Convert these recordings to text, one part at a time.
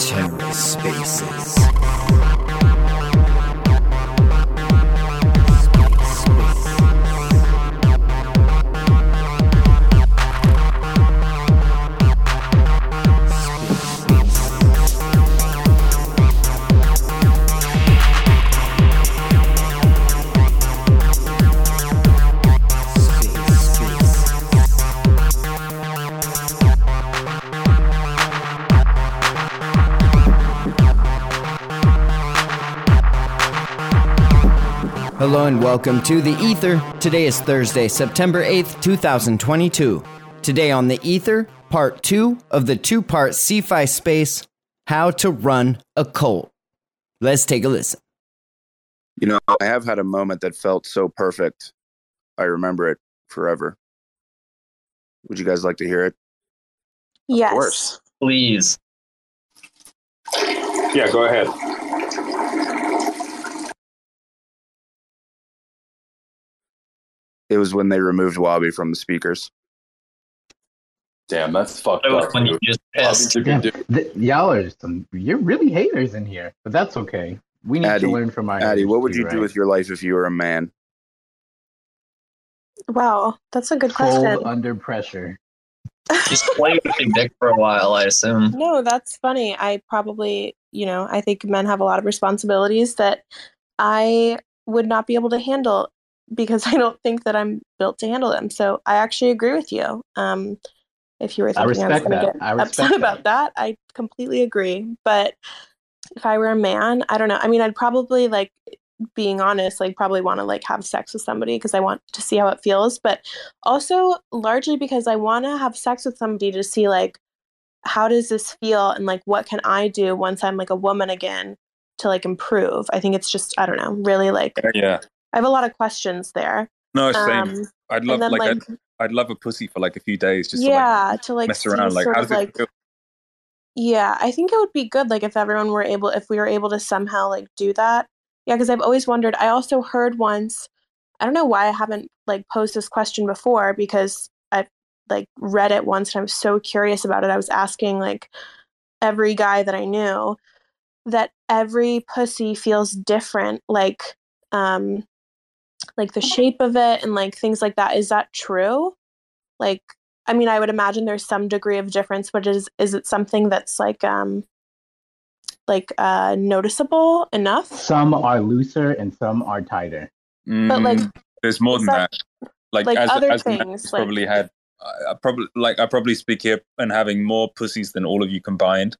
TerraSpaces. Hello and welcome to The Ether. Today is Thursday, September 8th, 2022. Today on The Ether, part two of the two part Cephii space How to Run a Cult. Let's take a listen. You know, I have had a moment that felt so perfect. I remember it forever. Would you guys like to hear it? Yes. Of course. Please. Yeah, go ahead. It was when they removed Wabi from the speakers. Damn, that's fucked That was up. when you dude. just Obviously, pissed. dude, Th- y'all are some. You're really haters in here, but that's okay. We need Addie, to learn from our. Addie, what would too, you do with your life if you were a man? Wow, that's a good Cold question. under pressure? Just play with big dick for a while, I assume. No, that's funny. I probably, you know, I think men have a lot of responsibilities that I would not be able to handle because I don't think that I'm built to handle them. So I actually agree with you. Um, if you were I thinking I, was going to get I upset that. about that, I completely agree. But if I were a man, I don't know. I mean, I'd probably like being honest, like probably want to like have sex with somebody because I want to see how it feels, but also largely because I want to have sex with somebody to see like how does this feel and like what can I do once I'm like a woman again to like improve. I think it's just I don't know, really like yeah. I have a lot of questions there. No, same. Um, I'd love then like, like, I'd, I'd love a pussy for like a few days just yeah, to to like like mess around. Like, how does it like feel? Yeah, I think it would be good like if everyone were able if we were able to somehow like do that. Yeah, because I've always wondered. I also heard once, I don't know why I haven't like posed this question before because I've like read it once and I was so curious about it. I was asking like every guy that I knew that every pussy feels different, like um like the shape of it and like things like that. Is that true? Like I mean, I would imagine there's some degree of difference, but is is it something that's like um like uh noticeable enough? Some are looser and some are tighter. But like Mm, there's more than that- that. Like, like as, other as the man things, like- probably had, I I probably like I probably speak here and having more pussies than all of you combined.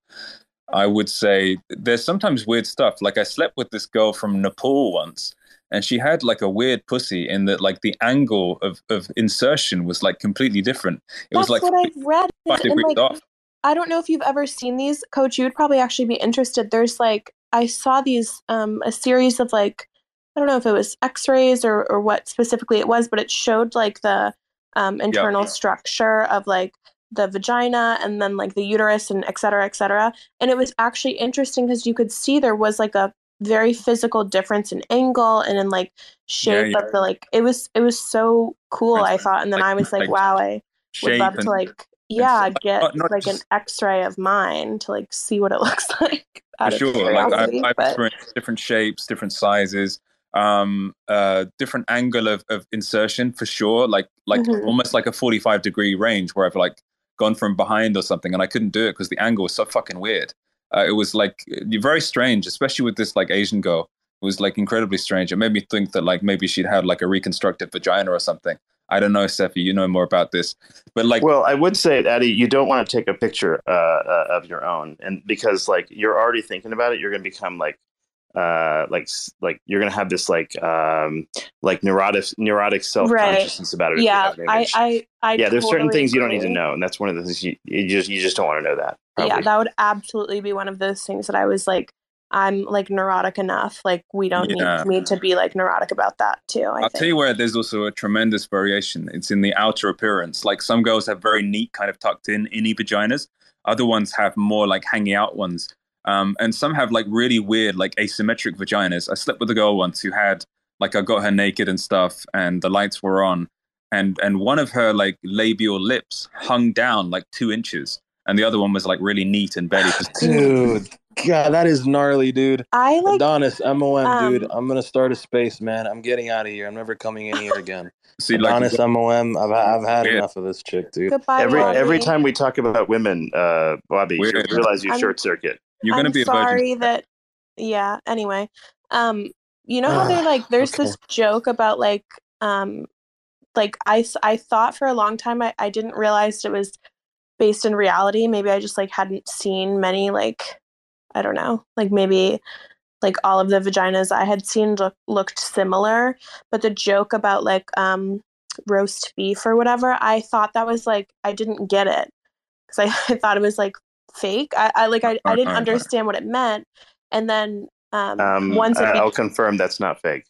I would say there's sometimes weird stuff. Like I slept with this girl from Nepal once, and she had like a weird pussy in that like the angle of, of insertion was like completely different. It that's was like what I've read. And like off. I don't know if you've ever seen these, Coach. You would probably actually be interested. There's like I saw these um a series of like I don't know if it was X-rays or or what specifically it was, but it showed like the um internal structure of like the vagina and then like the uterus and et cetera, et cetera. And it was actually interesting because you could see there was like a very physical difference in angle and in like shape yeah. of the like it was it was so cool I thought and then like- I was like like wow I would love to like yeah get Not- not like an x-ray of mine to like see what it looks like for sure. Like I've, I've experienced different shapes, different sizes, um, uh, different angle of, of insertion for sure. Like like Mhm. almost like a forty five degree range where I've like gone from behind or something, and I couldn't do it because the angle was so fucking weird. Uh, it was like very strange, especially with this like Asian girl. It was like incredibly strange. It made me think that like maybe she'd had like a reconstructed vagina or something. I don't know, Cephii. You know more about this, but like Well, I would say, Eddie, you don't want to take a picture uh, uh, of your own, and because like you're already thinking about it, you're going to become like, uh, like like you're going to have this like um like neurotic neurotic self consciousness about it. yeah have I. I i yeah, there's certain totally things you don't need to know, and that's one of the things you, you just you just don't want to know that. yeah that would absolutely be one of those things that i was like i'm like neurotic enough like we don't Yeah. need me to be like neurotic about that too i I'll think tell you where there's also a tremendous variation. It's in the outer appearance. Like some girls have very neat, kind of tucked in innie vaginas. Other ones have more like hanging out ones. Um, and some have like really weird, like asymmetric vaginas. I slept with a girl once who had like I got her naked and stuff, and the lights were on, and and one of her like labial lips hung down like two inches, and the other one was like really neat and barely. Dude, God, that is gnarly, dude. I like Adonis, MOM, dude. um, I'm gonna start a space, man. I'm getting out of here. I'm never coming in here again. See, like, Adonis, MOM. I've I've had Weird. enough of this chick, dude. goodbye. every Bobby. every time we talk about women, uh, Bobby, you realize you I'm- short circuit. You're gonna I'm be sorry that yeah anyway um you know how they're like there's Okay. this joke about like um like I I thought for a long time I, I didn't realize it was based in reality maybe i just like hadn't seen many like i don't know like maybe like all of the vaginas i had seen look, looked similar but the joke about like um roast beef or whatever i thought that was like i didn't get it because I, I thought it was like fake i, I like I, I didn't Uh-uh. understand what it meant and then um, Um, once it I- be- I'll confirm that's not fake.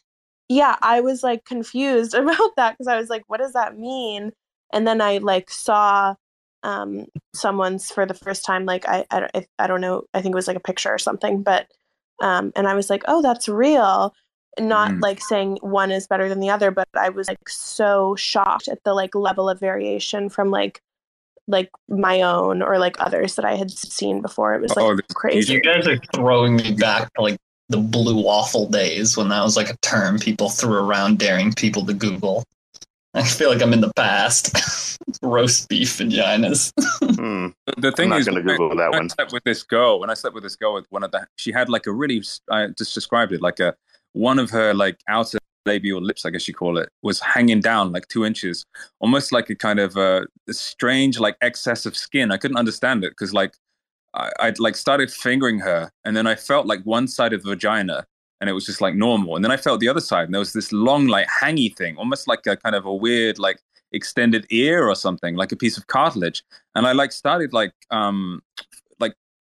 yeah i was like confused about that because i was like what does that mean and then i like saw um someone's for the first time like i i don't, I don't know i think it was like a picture or something but um and i was like oh that's real not Mhm. like saying one is better than the other but i was like so shocked at the like level of variation from like like my own or like others that i had seen before it was like Oh, this- crazy You guys are throwing me back to like the blue waffle days when that was like a term people threw around daring people to Google. I feel like I'm in the past. Roast beef vaginas. Hmm. The thing I'm not is, going to Google that when I slept with this girl, when I slept with this girl with one of the, she had like a really, I just described it like a, one of her like outer labial lips, I guess you call it, was hanging down like two inches, almost like a kind of uh, strange like excess of skin. I couldn't understand it because like I, I'd like started fingering her, and then I felt like one side of the vagina, and it was just like normal, and then I felt the other side, and there was this long like hangy thing, almost like a kind of a weird like extended ear or something, like a piece of cartilage, and I like started like um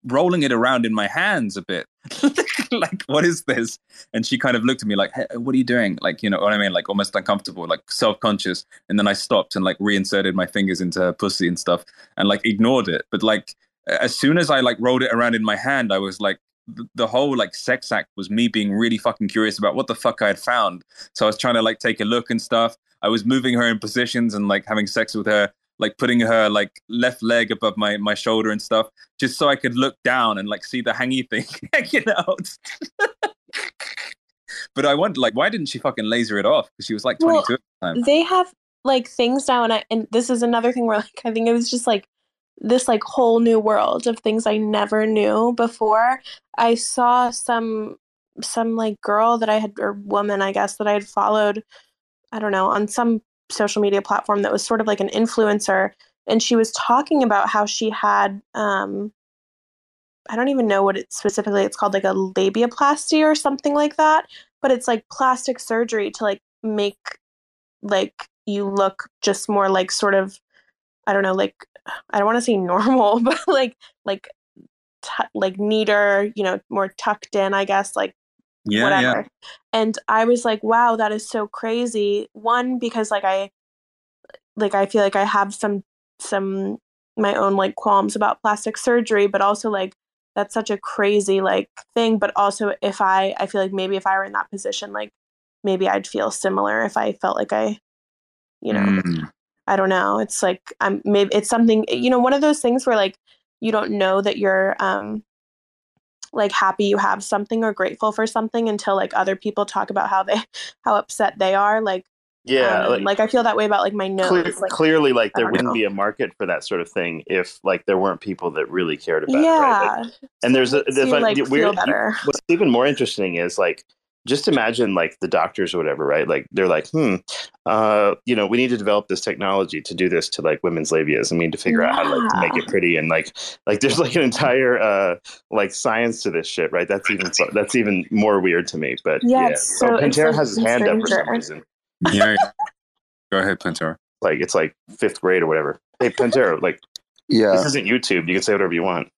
rolling it around in my hands a bit. Like what is this? And she kind of looked at me like hey, what are you doing? Like you know what i mean? Like almost uncomfortable like self-conscious. And then i stopped and like reinserted my fingers into her pussy and stuff and like ignored it. But like as soon as i like rolled it around in my hand i was like the whole like sex act was me being really fucking curious about what the fuck i had found. So i was trying to like take a look and stuff. I was moving her in positions and like having sex with her like putting her like left leg above my my shoulder and stuff just so I could look down and like see the hangy thing hanging out. but I wonder, like, why didn't she fucking laser it off? Because she was like Well, 22 at the time. they have like things now and I and this is another thing where like I think it was just like this like whole new world of things I never knew before. I saw some some like girl that I had or woman I guess that I had followed I don't know on some social media platform that was sort of like an influencer and she was talking about how she had um I don't even know what it specifically it's called like a labiaplasty or something like that but it's like plastic surgery to like make like you look just more like sort of I don't know like I don't want to say normal but like like tu like neater you know more tucked in I guess like Yeah, whatever yeah. and I was like wow that is so crazy one because like I like I feel like I have some some my own like qualms about plastic surgery but also like that's such a crazy like thing but also if I I feel like maybe if I were in that position like maybe I'd feel similar if I felt like I you know Mm. I don't know. It's like I'm maybe it's something you know one of those things where like you don't know that you're um like happy you have something or grateful for something until like other people talk about how they how upset they are like Yeah, um, like, like, I feel that way about like my nose clear, like clearly, like there wouldn't know. be a market for that sort of thing if like there weren't people that really cared about it. yeah Right? Like, and there's a there's you, like, like the feel weird. What's even more interesting is like just imagine like the doctors or whatever, right? Like they're like, hmm, uh, you know, we need to develop this technology to do this to like women's labias. I mean, to figure out how to like to make it pretty and like like there's like an entire uh like science to this shit, right? That's even that's even more weird to me. But Yeah, yeah, so- oh, Pantera has his hand up for some reason. yeah. yeah. Go ahead, Pantera. Like it's like fifth grade or whatever. Hey, Pantera, like Yeah, this isn't YouTube. You can say whatever you want.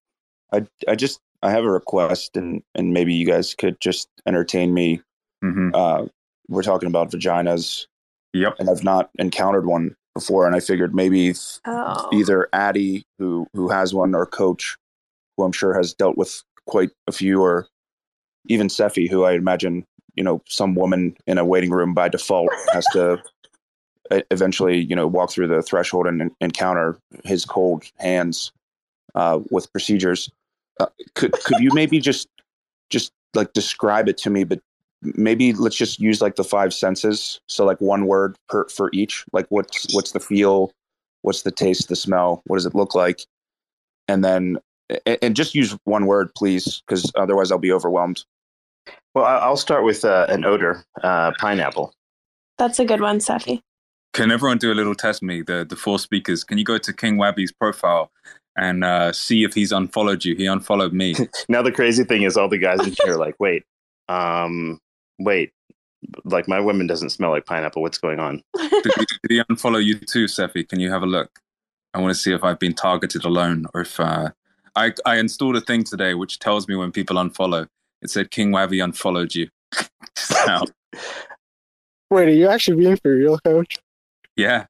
I I just I have a request, and and maybe you guys could just entertain me. hmm Uh, we're talking about vaginas, Yep. and I've not encountered one before, and I figured maybe oh either Addie, who who has one, or Coach, who I'm sure has dealt with quite a few, or even Cephii, who I imagine you know some woman in a waiting room by default has to eventually, you know, walk through the threshold and encounter his cold hands uh, with procedures. Uh, could could you maybe just just like describe it to me, but maybe let's just use like the five senses. So like one word per for each. Like what's what's the feel, what's the taste, the smell, what does it look like, and then and just use one word, please, because otherwise I'll be overwhelmed. Well, I'll start with uh, an odor, uh, pineapple. That's a good one, Cephii. Can everyone do a little test me? The the four speakers. Can you go to King Wabby's profile and uh, see if he's unfollowed you? He unfollowed me. now the crazy thing is, all the guys in here are like, wait, um, wait, like my woman doesn't smell like pineapple. What's going on? did, he, did he unfollow you too, Cephii? Can you have a look? I want to see if I've been targeted alone or if uh, I I installed a thing today which tells me when people unfollow. It said King Wavy unfollowed you. Wait, are you actually being for real, coach? Yeah.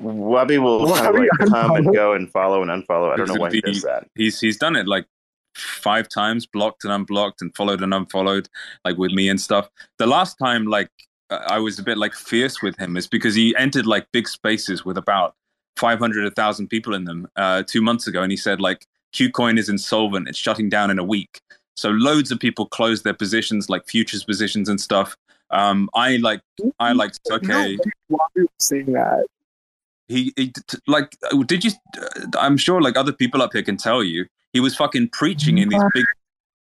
Webby will Why kind of like come and go and follow and unfollow. I don't know why he He- does that. He's he's done it like five times, blocked and unblocked, and followed and unfollowed, like with me and stuff. The last time, like I was a bit like fierce with him, is because he entered like big spaces with about five hundred, a thousand people in them uh, two months ago, and he said like KuCoin is insolvent, it's shutting down in a week. So loads of people closed their positions, like futures positions and stuff. Um, I like I like okay. Why are you saying that? He, he like uh, did you i'm sure like other people up here can tell you he was fucking preaching in these big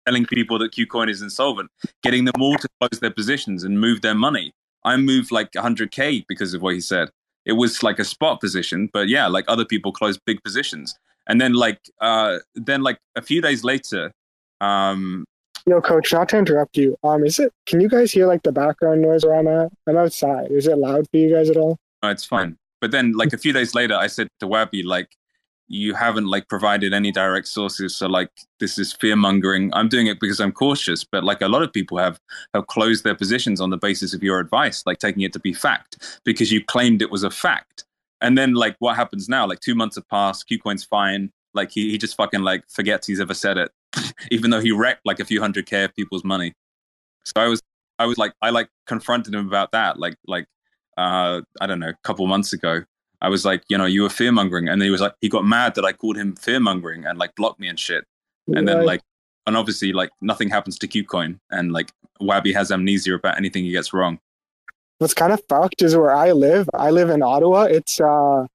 telling people that KuCoin is insolvent getting them all to close their positions and move their money i moved like 100k because of what he said it was like a spot position but yeah like other people closed big positions and then like uh then like a few days later um Yo, coach, not to interrupt you. Um, is it? Can you guys hear like the background noise where I'm at? I'm outside. Is it loud for you guys at all? No, it's fine. But then, like a few days later, I said to Wabby, like, you haven't like provided any direct sources, so like this is fear mongering. I'm doing it because I'm cautious, but like a lot of people have have closed their positions on the basis of your advice, like taking it to be fact because you claimed it was a fact. And then like what happens now? Like two months have passed, KuCoin's fine. Like he, he just fucking like forgets he's ever said it, even though he wrecked like a few hundred k of people's money. So I was I was like I like confronted him about that, like like uh, I don't know, a couple months ago. I was like, you know, you were fear mongering, and he was like, he got mad that I called him fear mongering and like blocked me and shit. And then like, and obviously like nothing happens to KuCoin, and like Wabby has amnesia about anything he gets wrong. What's kind of fucked is where I live. I live in Ottawa. It's uh,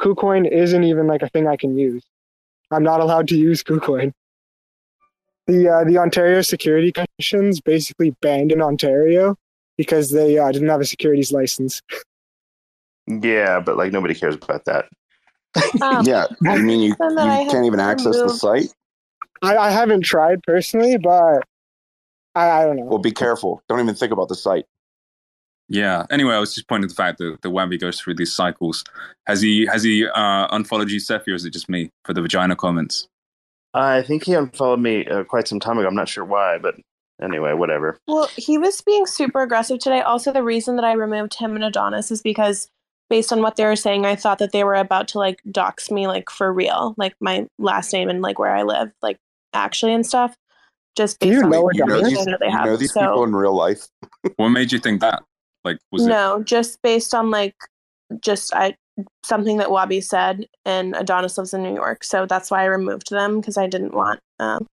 KuCoin isn't even like a thing I can use. I'm not allowed to use KuCoin. The uh, the Ontario Security Commission's basically banned in Ontario because they uh, didn't have a securities license. Yeah, but like nobody cares about that. Um, Yeah, you mean you, you Something that I have can't even access the site? I, I haven't tried personally, but I, I don't know. Well, be careful. Don't even think about the site. Yeah. Anyway, I was just pointing to the fact that the Wabby goes through these cycles. Has he has he uh, unfollowed you, Cephii, or is it just me for the vagina comments? I think he unfollowed me uh, quite some time ago. I'm not sure why, but anyway, whatever. Well, he was being super aggressive today. Also, the reason that I removed him and Adonis is because, based on what they were saying, I thought that they were about to like dox me, like for real, like my last name and like where I live, like actually and stuff. Just Do based you on know the You know these, information that they you have. know these so, people in real life. What made you think that? Like, was it? no, just based on like just I something that Wabi said, and Adonis lives in New York, so that's why I removed them because I didn't want um,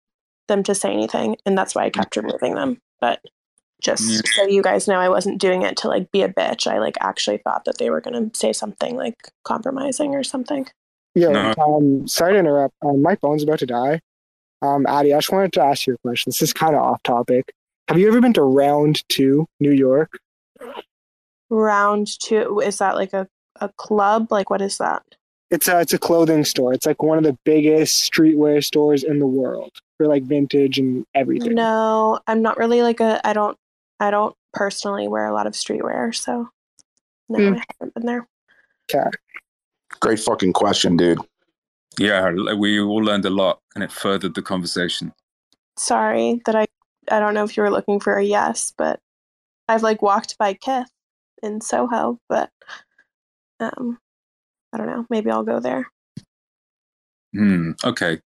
them to say anything, and that's why I kept removing them. But just Yeah. so you guys know, I wasn't doing it to like be a bitch. I like actually thought that they were gonna say something like compromising or something. Yeah. No. um, sorry to interrupt. Um, my phone's about to die. Um, Addie, I just wanted to ask you a question. This is kind of off topic. Have you ever been to Round Two, New York? Round two is that like a a club? Like what is that? It's a it's a clothing store. It's like one of the biggest streetwear stores in the world for like vintage and everything. No, I'm not really like a. I don't. I don't personally wear a lot of streetwear, so no, Hmm. I haven't been there. Okay. Great fucking question, dude. Yeah, we all learned a lot, and it furthered the conversation. Sorry that I. I don't know if you were looking for a yes, but I've like walked by Kith in Soho, but um, I don't know. Maybe I'll go there. Hmm. Okay.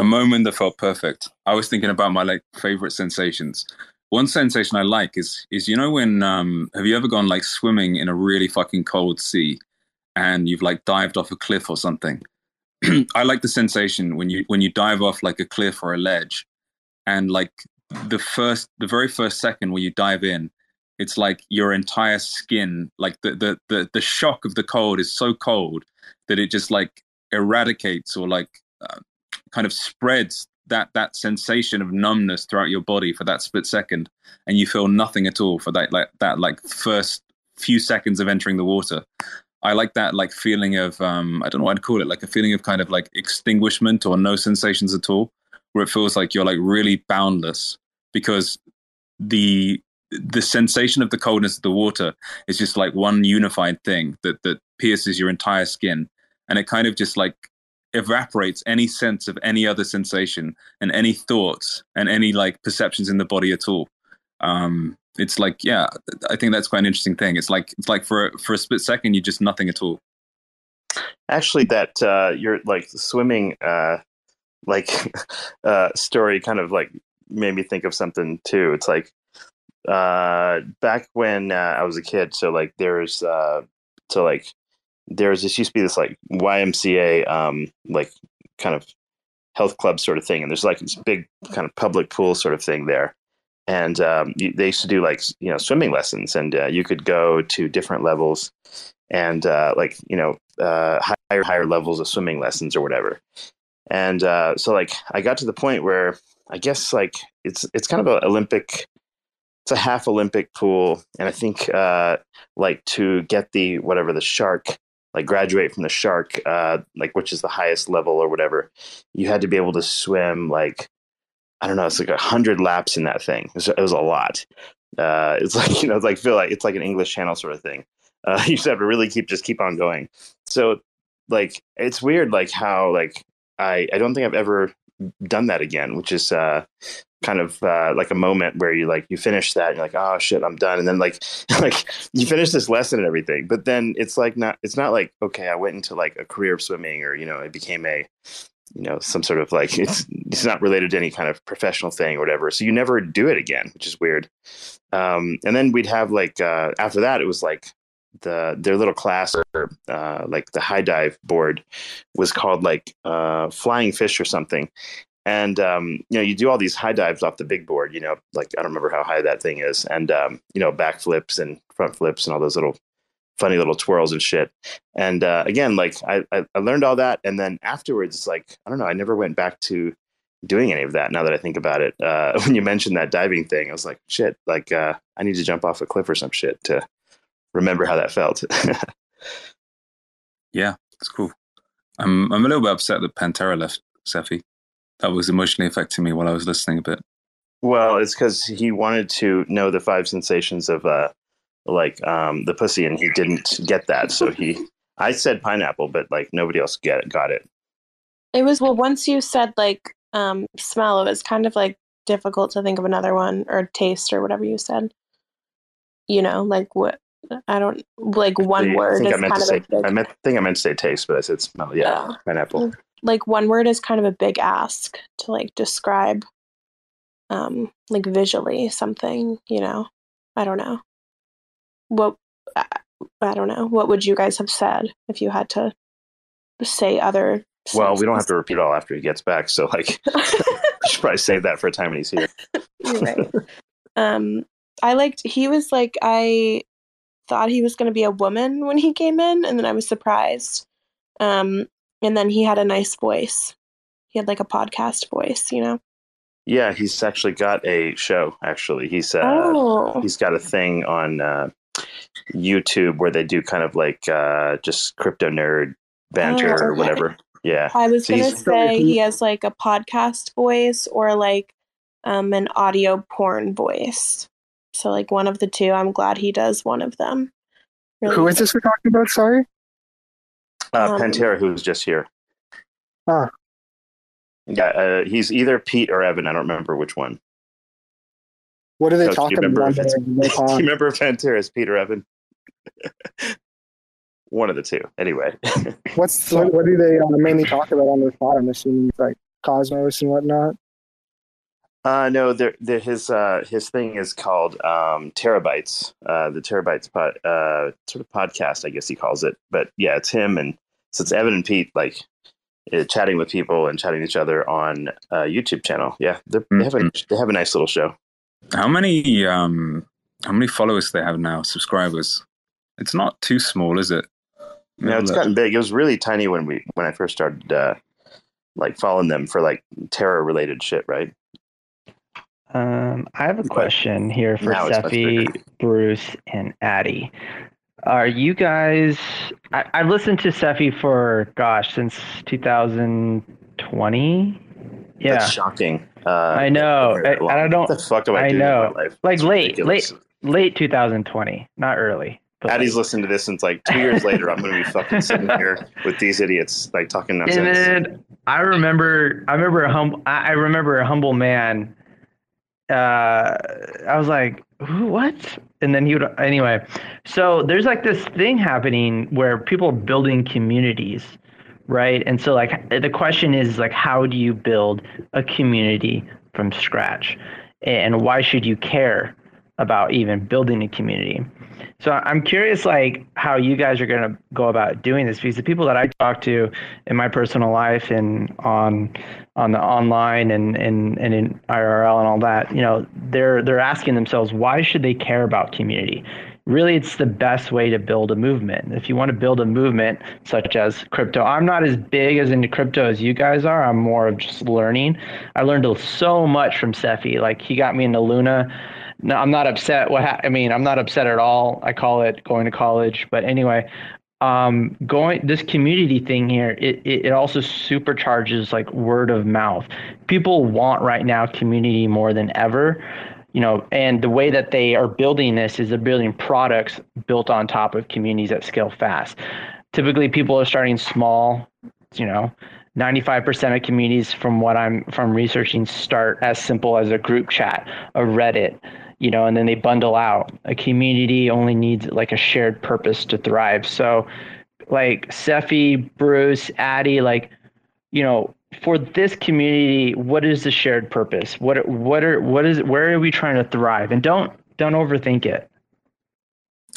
A moment that felt perfect. I was thinking about my like favorite sensations. one sensation I like is is you know when um have you ever gone like swimming in a really fucking cold sea and you've like dived off a cliff or something? I like the sensation when you when you dive off like a cliff or a ledge and like the first the very first second when you dive in it's like your entire skin like the the the, the shock of the cold is so cold that it just like eradicates or like uh, kind of spreads that that sensation of numbness throughout your body for that split second and you feel nothing at all for that like that like first few seconds of entering the water. I like that like feeling of um i don't know what i'd call it like a feeling of kind of like extinguishment or no sensations at all where it feels like you're like really boundless because the the sensation of the coldness of the water is just like one unified thing that that pierces your entire skin and it kind of just like evaporates any sense of any other sensation and any thoughts and any like perceptions in the body at all um it's like yeah i think that's quite an interesting thing it's like it's like for for a split second you're just nothing at all Actually, that uh, you're like swimming, uh, like uh, story, kind of like made me think of something too. It's like uh, back when uh, I was a kid. So like there's uh, so like there's this used to be this like YMCA um, like kind of health club sort of thing, and there's like this big kind of public pool sort of thing there. And um, they used to do like you know swimming lessons, and uh, you could go to different levels, and uh, like you know uh, higher higher levels of swimming lessons or whatever. And uh, so like I got to the point where I guess like it's it's kind of an Olympic it's a half Olympic pool, and I think uh, like to get the whatever the shark like graduate from the shark uh, like which is the highest level or whatever, you had to be able to swim like I don't know it's like a hundred laps in that thing. It was, it was a lot. Uh, it's like you know it's like feel like it's like an English Channel sort of thing. Uh, you just have to really keep just keep on going. So like it's weird like how like I I don't think I've ever done that again, which is uh, kind of uh, like a moment where you like you finish that and you're like oh shit I'm done. And then like like you finish this lesson and everything but then it's like not it's not like okay I went into like a career of swimming or you know it became a you know some sort of like it's it's not related to any kind of professional thing or whatever so you never do it again which is weird. Um, and then we'd have like uh, after that it was like the their little class or uh, like the high dive board was called like uh, flying fish or something and um, you know you do all these high dives off the big board you know like i don't remember how high that thing is. And um, you know back flips and front flips and all those little funny little twirls and shit. And uh, again like I, I, learned all that. And then afterwards it's like i don't know i never went back to doing any of that now that i think about it. Uh, when you mentioned that diving thing i was like shit like uh, i need to jump off a cliff or some shit to remember how that felt. Yeah it's cool. I'm i'm a little bit upset that pantera left Cephii that was emotionally affecting me while I was listening a bit. Well, it's because he wanted to know the five sensations of uh, like um, the pussy, and he didn't get that. So he, I said pineapple, but like nobody else get it, got it. It was well. Once you said like um, smell, it was kind of like difficult to think of another one or taste or whatever you said. You know, like what I don't like one I word think I meant to say. big, I meant, think I meant to say taste, but I said smell. Yeah, Yeah. pineapple. Like one word is kind of a big ask to like describe um like visually something you know i don't know what i, I don't know what would you guys have said if you had to say other Well, we don't have to repeat all after he gets back, so like, should probably save that for a time when he's here. Right. um, I liked. He was like I thought he was going to be a woman when he came in, and then I was surprised. Um, and then he had a nice voice. He had like a podcast voice, you know. Yeah, he's actually got a show. Actually, he's uh, oh, he's got a thing on uh, YouTube where they do kind of like uh, just crypto nerd banter Oh, or whatever. Yeah, I was so gonna say he has like a podcast voice or like um an audio porn voice. So like one of the two. I'm glad he does one of them. Really Who is good. this we're talking about? Sorry. Uh, um, Pantera, who's just here. Ah. Yeah, uh, he's either Pete or Evan. I don't remember which one. What are they talking do about? remember on if it's- the- the Do you remember if Pantera is Pete or Evan? one of the two. Anyway, What's what, what do they uh, mainly talk about on their pod? I'm assuming like Cosmos and whatnot. Uh, no, there, there, his uh, his thing is called um, Terabytes, uh, the Terabytes pod, uh, sort of podcast, I guess he calls it. But yeah, it's him, and so it's Evan and Pete, like uh, chatting with people and chatting each other on a YouTube channel. Yeah, they have a they have a nice little show. How many um how many followers they have now? Subscribers? It's not too small, is it? No, it's Look. gotten big. It was really tiny when we when I first started uh, like following them for like Terra related shit, right? Um, I have a question here for now it's much Cephii, bigger. Bruce, and Addie. Are you guys? I, I've listened to Cephii for gosh since 2020. Yeah, That's shocking. Uh, I know. I-. I don't- What the fuck do I, I do know. in my life? like late, ridiculous. late, late 2020, not early. But Addie's like- listened to this since like two years later. I'm going to be fucking sitting here with these idiots like talking nonsense. And I remember, I remember a humble, I remember a humble man. Uh, I was like, what? And then he would, anyway. So there's like this thing happening where people are building communities, right? And so like the question is like, how do you build a community from scratch, and why should you care about even building a community? So I'm curious, like how you guys are going to go about doing this because the people that I talk to in my personal life and on on the online and, and, and in IRL and all that, you know, they're they're asking themselves why should they care about community? Really, it's the best way to build a movement. If you want to build a movement such as crypto, I'm not as big as into crypto as you guys are. I'm more of just learning. I learned so much from Cephii. Like he got me into Luna no, I'm not upset. What ha- I mean, I'm not upset at all. I call it going to college. But anyway, um, going this community thing here, it, it it also supercharges like word of mouth. People want right now community more than ever. You know, and the way that they are building this is they're building products built on top of communities that scale fast. Typically, people are starting small. You know, 95% of communities from what I'm from researching start as simple as a group chat, a Reddit, you know, and then they bundle out. A community only needs like a shared purpose to thrive. So like Cephii, Bruce, Addie, like, you know, for this community, what is the shared purpose? What what are what is where are we trying to thrive? And don't don't overthink it.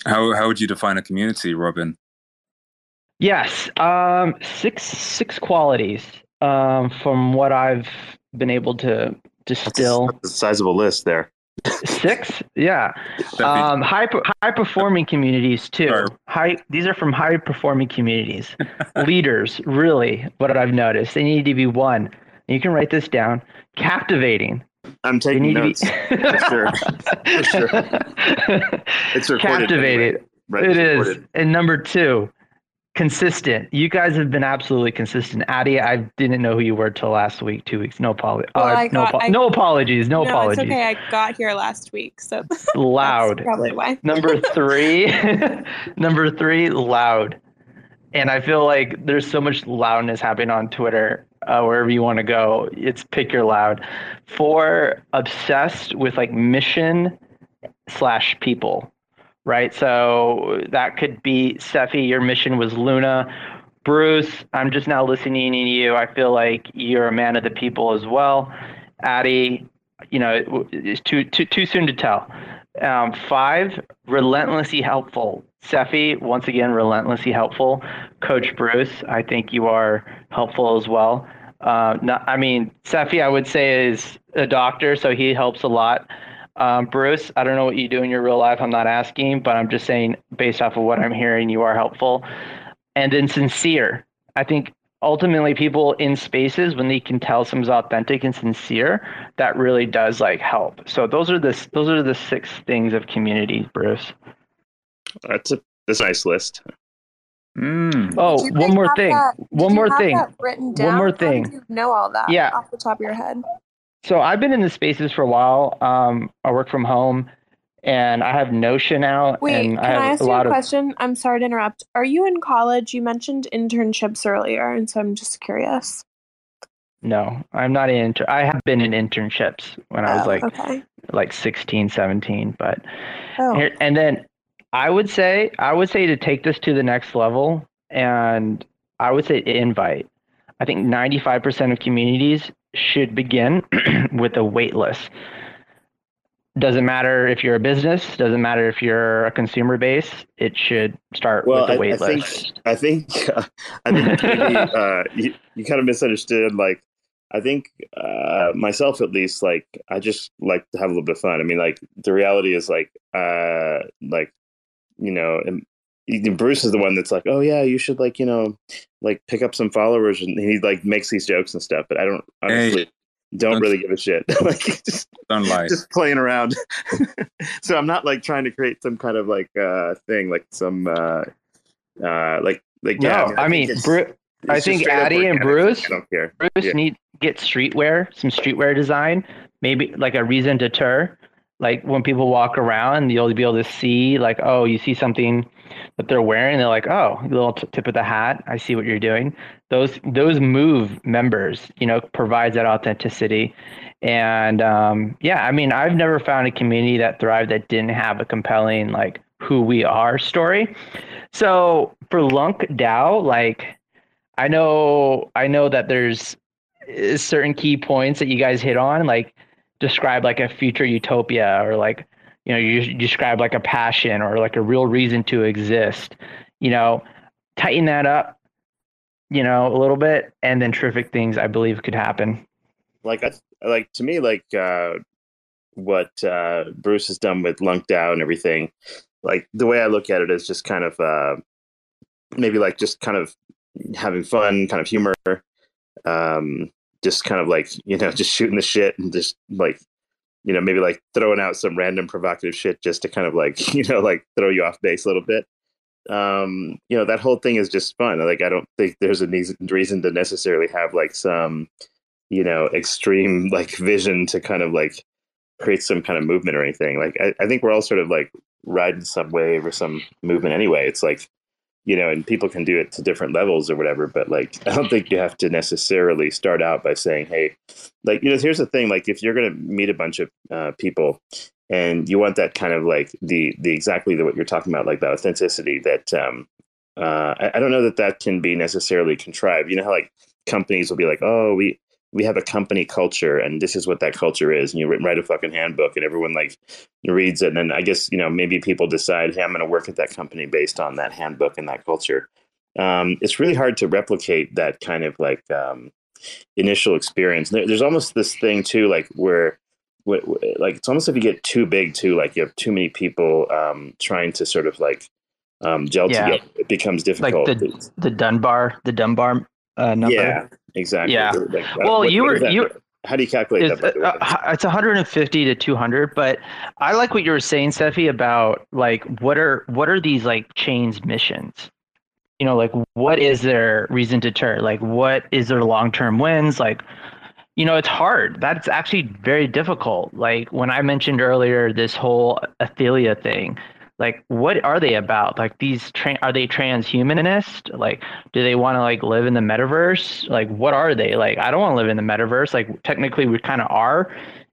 How how would you define a community, Robin? Yes, um, six six qualities um, from what I've been able to distill. That's a sizable list there. Six, yeah. Um, high high performing communities too. Sure. High. These are from high performing communities. Leaders, really, what I've noticed, they need to be one. You can write this down. Captivating. I'm taking need notes. to be for sure. For sure. It's recorded. captivated. anyway. Right, it it's is. And number two, consistent. You guys have been absolutely consistent. Addie, I didn't know who you were till last week, two weeks. No apologies. Well, I no, got- no apologies. No, apologies. it's okay. I got here last week, so Loud. probably why. number three number three loud and i feel like there's so much loudness happening on twitter uh, wherever you want to go it's pick your loud four obsessed with like mission slash people right so that could be Cephii, your mission was luna bruce i'm just now listening to you i feel like you're a man of the people as well addie you know it's too too, too soon to tell um, five, relentlessly helpful. Cephii, once again, relentlessly helpful. Coach Bruce, I think you are helpful as well. Uh, not, I mean, Cephii, I would say is a doctor, so he helps a lot. Um, Bruce, I don't know what you do in your real life. I'm not asking, but I'm just saying, based off of what I'm hearing, you are helpful. And then sincere. I think ultimately people in spaces when they can tell someone's authentic and sincere that really does like help so those are the those are the six things of community bruce That's a that's a nice list. Mm. oh Do you one guys more thing that- one more thing that written One down? more How did thing. you know all that Yeah. off the top of your head. So i've been in the spaces for a while um, i work from home and i have notion now Wait, and can i have I ask a you a of question? I'm sorry to interrupt. Are you in college? You mentioned internships earlier, and so I'm just curious. no i'm not in inter- i have been in internships when i was Oh, like okay. like 16 17 but Oh, Here- and then I would say I would say to take this to the next level, and I would say invite. I think 95% of communities should begin with a wait list. Doesn't matter if you're a business, doesn't matter if you're a consumer base, it should start Well, with a I, wait I think list. I think uh, I think maybe, uh, you, you kind of misunderstood. Like, I think uh, myself at least, like I just like to have a little bit of fun. I mean, like the reality is like, uh, like you know, Bruce is the one that's like, oh yeah, you should like you know, like pick up some followers, and he like makes these jokes and stuff. But I don't honestly don't don't- really give a shit. like just Don't lie. just playing around. so I'm not like trying to create some kind of like uh thing, like some uh uh like like No, yeah. I mean, it's- Bru- it's I think straight up Addie and. Bruce, I don't care. Bruce Yeah. need get streetwear, some streetwear design, maybe like a reason to deter. Like when people walk around, you'll be able to see like, oh, you see something that they're wearing, they're like, oh, little t- tip of the hat. I see what you're doing. Those those move members, you know, provides that authenticity. And um, yeah, I mean, I've never found a community that thrived that didn't have a compelling like who we are story. So for LUNC DAO, like I know I know that there's uh, certain key points that you guys hit on, like describe like a future utopia or like you know you describe like a passion or like a real reason to exist. You know, tighten that up, you know, a little bit, and then terrific things I believe could happen. Like I like to me like uh what uh Bruce has done with LUNC DAO and everything. Like the way I look at it is just kind of uh maybe like just kind of having fun, kind of humor. Um just kind of like, you know, just shooting the shit and just like you know, maybe like throwing out some random provocative shit just to kind of like, you know, like throw you off base a little bit. Um, you know, that whole thing is just fun. Like, I don't think there's a reason to necessarily have like some, you know, extreme like vision to kind of like create some kind of movement or anything. Like, I, I think we're all sort of like riding some wave or some movement anyway. It's like, you know, and people can do it to different levels or whatever. But like, I don't think you have to necessarily start out by saying, "Hey, like, you know, here's the thing. Like, if you're going to meet a bunch of uh, people and you want that kind of like the the exactly the, what you're talking about, like that authenticity that um, uh, I, I don't know that that can be necessarily contrived. You know how like companies will be like, "Oh, we." We have a company culture, and this is what that culture is. And you write- write a fucking handbook, and everyone like reads it. And then I guess you know maybe people decide, hey, I'm going to work at that company based on that handbook and that culture. Um, it's really hard to replicate that kind of like um, initial experience. There, there's almost this thing too, like where, wh- wh- like it's almost if you get too big too, like you have too many people um, trying to sort of like um, gel Yeah. together. It becomes Like difficult. the the Dunbar the Dunbar uh, number. yeah, exactly. Yeah. Like, Well, what- you what were you How do you calculate it's, that? By the way? uh, it's 150 to 200 but i like what you were saying Cephii, about like what are what are these like chains missions you know like what is their reason to turn like what is their long-term wins like you know it's hard that's actually very difficult like when i mentioned earlier this whole athelia thing like what are they about? Like these tra- are they transhumanist? Like do they want to like live in the metaverse? Like what are they? Like i don't want to live in the metaverse. Like technically we kind of are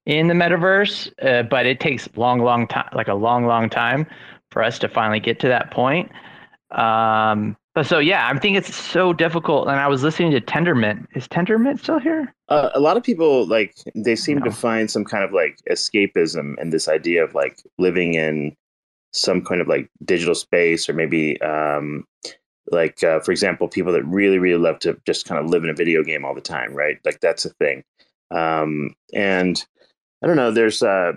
in the metaverse uh, but it takes long long time like a long long time for us to finally get to that point. Um but so yeah i think it's so difficult and i was listening to tendermint. Is tendermint still here? Uh, a lot of people like they seem No. to find some kind of like escapism in this idea of like living in some kind of like digital space or maybe um like uh, for example people that really really love to just kind of live in a video game all the time right? Like that's a thing. Um and i don't know there's uh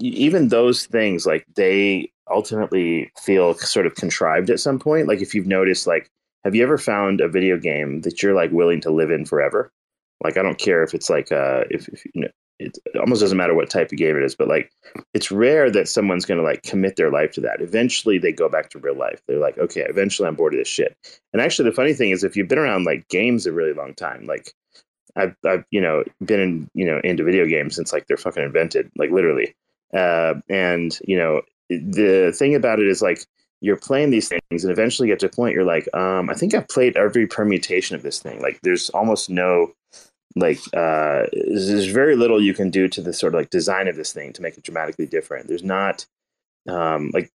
even those things like they ultimately feel sort of contrived at some point. Like if you've noticed like have you ever found a video game that you're like willing to live in forever? Like I don't care if it's like uh if, if you know it, almost doesn't matter what type of game it is, but like it's rare that someone's going to like commit their life to that. Eventually, they go back to real life. They're like, okay, eventually I'm bored of this shit. And actually, the funny thing is, if you've been around like games a really long time, like I've I've you know been in you know into video games since like they're fucking invented, like literally. Uh, and you know the thing about it is like you're playing these things and eventually get to a point you're like um, i think i've played every permutation of this thing like there's almost no like uh there's very little you can do to the sort of like design of this thing to make it dramatically different there's not um like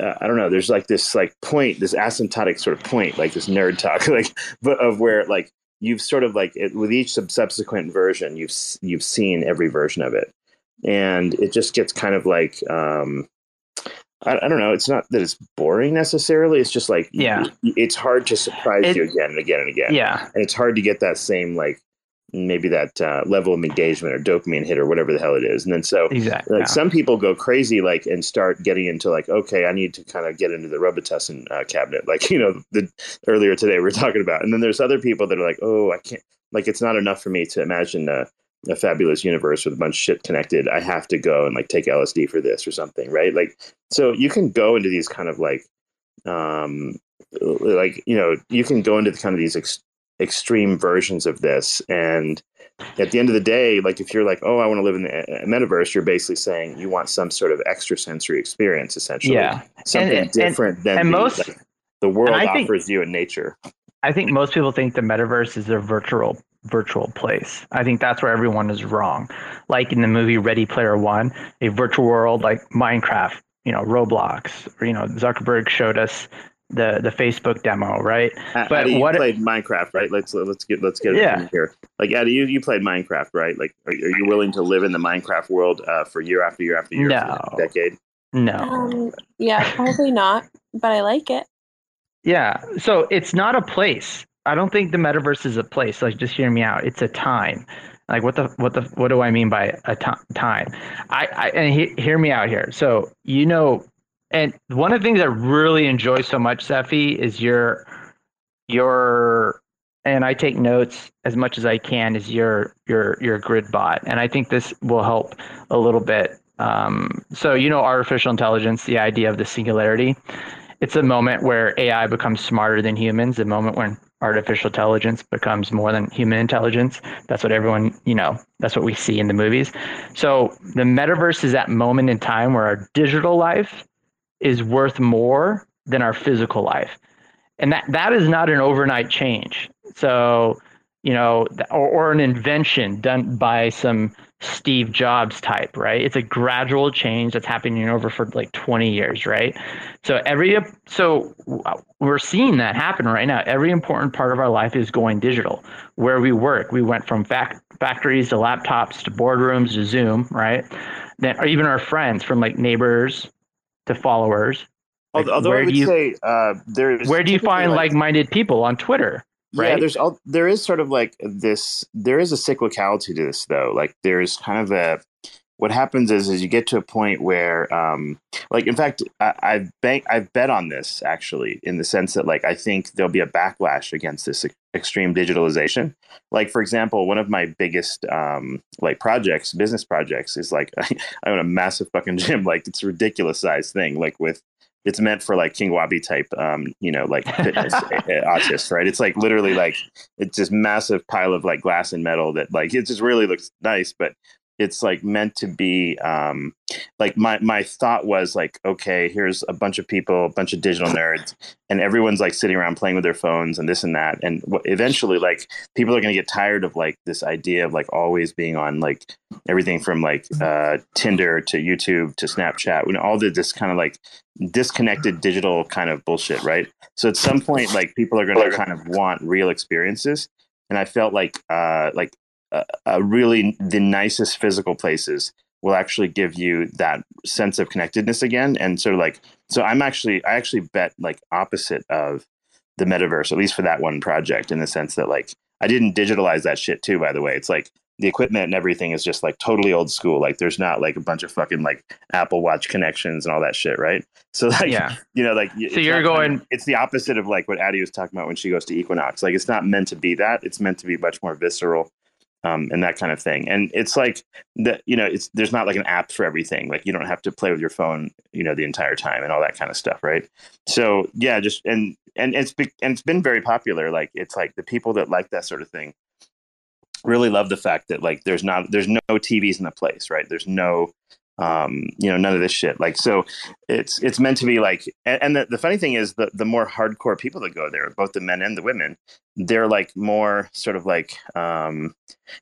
uh, i don't know there's like this like point this asymptotic sort of point like this nerd talk like but of where like you've sort of like it, with each sub- subsequent version, you've you've seen every version of it, and it just gets kind of like um, I, I don't know. It's not that it's boring necessarily. It's just like Yeah. it's hard to surprise It- you again and again and again. Yeah. and it's hard to get that same like maybe that uh, level of engagement or dopamine hit or whatever the hell it is. And then so Exactly. like some people go crazy like and start getting into like okay i need to kind of get into the robitussin uh, cabinet like you know the earlier today we were talking about and then there's other people that are like oh i can't like it's not enough for me to imagine a, a fabulous universe with a bunch of shit connected i have to go and like take lsd for this or something right like so you can go into these kind of like um like you know you can go into the kind of these ex- extreme versions of this and at the end of the day, like if you're like, oh, I want to live in the uh, metaverse, you're basically saying you want some sort of extrasensory experience, essentially. Yeah. Something And- and- different than and the, most- like, the world and I think- offers you in nature. I think most people think the metaverse is a virtual virtual place. I think that's where everyone is wrong. Like in the movie Ready Player One, a virtual world like Minecraft, you know, Roblox, or you know, Zuckerberg showed us the the Facebook demo, right? A- But Addie, you what- played Minecraft, right? Let's let's get let's get Yeah. it here. Like Addie, you, you played Minecraft, right? Like, are, are you willing to live in the Minecraft world uh, for year after year after year for the No. next decade? No. Um, yeah, probably not, but I like it. Yeah. So it's not a place. I don't think the metaverse is a place. Like, just hear me out. It's a time. Like, what the what the what do I mean by a time? I, I and he, hear me out here. So you know, and one of the things I really enjoy so much, Cephii, is your your and I take notes as much as I can. Is your your your grid bot, and I think this will help a little bit. Um, so you know, artificial intelligence, the idea of the singularity it's a moment where AI becomes smarter than humans, the moment when artificial intelligence becomes more than human intelligence. That's what everyone, you know, that's what we see in the movies. So the metaverse is that moment in time where our digital life is worth more than our physical life. And that, that is not an overnight change. So, you know, or, or an invention done by some Steve Jobs type, right? It's a gradual change that's happening over for like 20 years, right? So every so we're seeing that happen right now. Every important part of our life is going digital. Where we work, we went from fac- factories to laptops to boardrooms to Zoom, right? Then even our friends, from like neighbors to followers. Like, Although, I where would do you say uh, there's where do you find like, like-minded people on Twitter? Yeah, Right? there's all there is sort of like this. There is a cyclicality to this, though. Like there's kind of a what happens is is you get to a point where, um, like in fact, I, I've bank I've bet on this actually in the sense that like I think there'll be a backlash against this ex- extreme digitalization. Like for example, one of my biggest um, like projects, business projects, is like I own a massive fucking gym. Like it's a ridiculous size thing. Like with it's meant for like King Wabi type, um, you know, like fitness artists, right? It's like literally like it's this massive pile of like glass and metal that like it just really looks nice, but it's like meant to be um like my my thought was like okay here's a bunch of people a bunch of digital nerds and everyone's like sitting around playing with their phones and this and that and eventually like people are going to get tired of like this idea of like always being on like everything from like uh tinder to youtube to snapchat you know all the this kind of like disconnected digital kind of bullshit right? So at some point like people are going to kind of want real experiences and i felt like uh like uh, uh, really the nicest physical places will actually give you that sense of connectedness again and sort of like so i'm actually i actually bet like opposite of the metaverse at least for that one project in the sense that like i didn't digitalize that shit too by the way. It's like the equipment and everything is just like totally old school. Like there's not like a bunch of fucking like apple watch connections and all that shit right? So like Yeah. you know like So you're going- it's the opposite of like what addie was talking about when she goes to equinox. Like it's not meant to be that. It's meant to be much more visceral um, and that kind of thing. And it's like that, you know, it's there's not like an app for everything. Like you don't have to play with your phone, you know, the entire time and all that kind of stuff, right? So yeah, just and and it's be, and it's been very popular. Like it's like the people that like that sort of thing really love the fact that like there's not there's no TVs in the place, right? There's no um you know none of this shit like so it's it's meant to be like and, and the, the funny thing is the the more hardcore people that go there both the men and the women they're like more sort of like um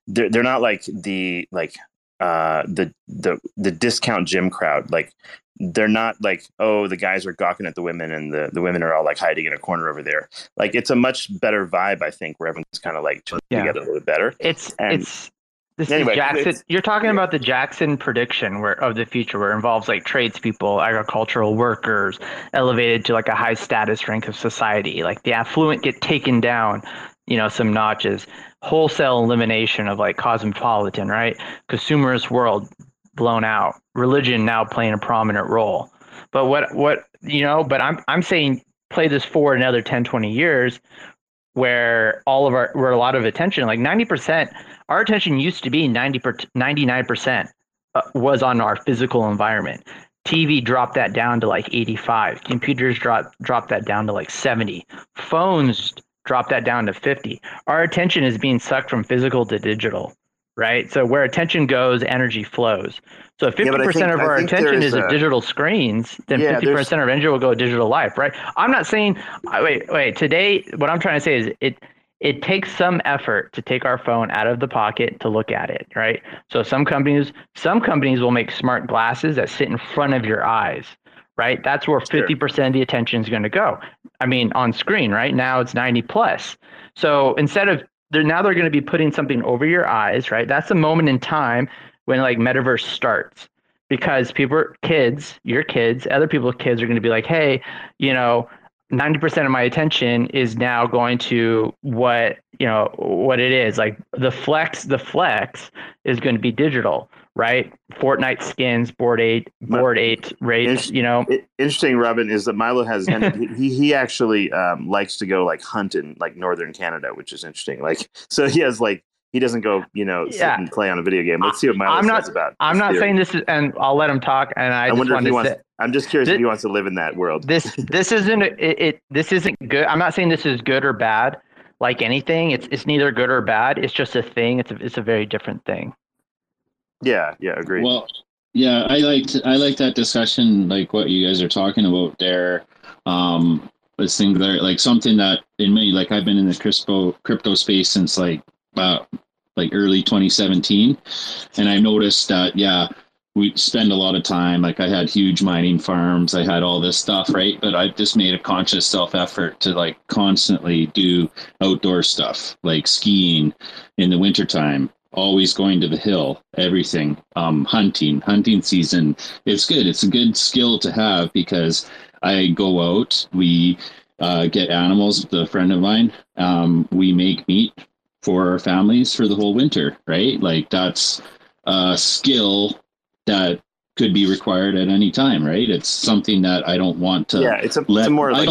they're, they're not like the like uh, the the the discount gym crowd. Like they're not like oh the guys are gawking at the women and the, the women are all like hiding in a corner over there. Like it's a much better vibe I think where everyone's kind of like Yeah. together a little bit better. It's And- it's this Anyway, is Jackson. You're talking about the Jackson prediction where of the future, where it involves like tradespeople, agricultural workers, elevated to like a high status rank of society. Like the affluent get taken down, you know, some notches. Wholesale elimination of like cosmopolitan, right? Consumerist world blown out. Religion now playing a prominent role. But what what you know? But I'm I'm saying play this forward another 10, 20 years where all of our where a lot of attention like 90% our attention used to be 90 per, 99% uh, was on our physical environment. Tv dropped that down to like 85 computers dropped dropped that down to like 70 phones dropped that down to 50 our attention is being sucked from physical to digital right? So where attention goes energy flows. So if 50% Yeah, think- of our attention is at digital screens then Yeah, 50% there's- of energy will go to digital life right? I'm not saying wait wait today what i'm trying to say is it it takes some effort to take our phone out of the pocket to look at it right? So some companies some companies will make smart glasses that sit in front of your eyes right? That's where 50% of the attention is going to go. I mean on screen right? Now it's 90 plus. So instead of they're now they're going to be putting something over your eyes right? That's the moment in time when like metaverse starts because people kids your kids other people's kids are going to be like hey you know 90% of my attention is now going to what you know what it is. Like the flex the flex is going to be digital right fortnite skins Bored Ape Bored Ape rates you know interesting, Robin, is that Milo has he he actually um, likes to go like hunt in like northern Canada, which is interesting. Like so he has like he doesn't go you know sit Yeah. and play on a video game. Let's see what Milo i'm not says about. i'm not theory. saying this is and i'll let him talk and I, I just wonder if he to wants. Say, I'm just curious if he wants to live in that world. this this isn't it, it this isn't good i'm not saying this is good or bad like anything it's it's neither good or bad it's just a thing it's a, it's a very different thing Yeah, yeah, agree. Well, yeah, I liked I like that discussion, like what you guys are talking about there. Um, this thing like something that in me, like I've been in the crypto crypto space since like about like early 2017, and I noticed that yeah, we spend a lot of time. Like I had huge mining farms, I had all this stuff, right? But I've just made a conscious self effort to like constantly do outdoor stuff, like skiing in the wintertime always going to the hill everything um hunting hunting season. It's good. It's a good skill to have because i go out we uh, get animals with a friend of mine um, we make meat for our families for the whole winter right? Like that's a skill that could be required at any time right? It's something that i don't want to yeah, it's a, it's a more like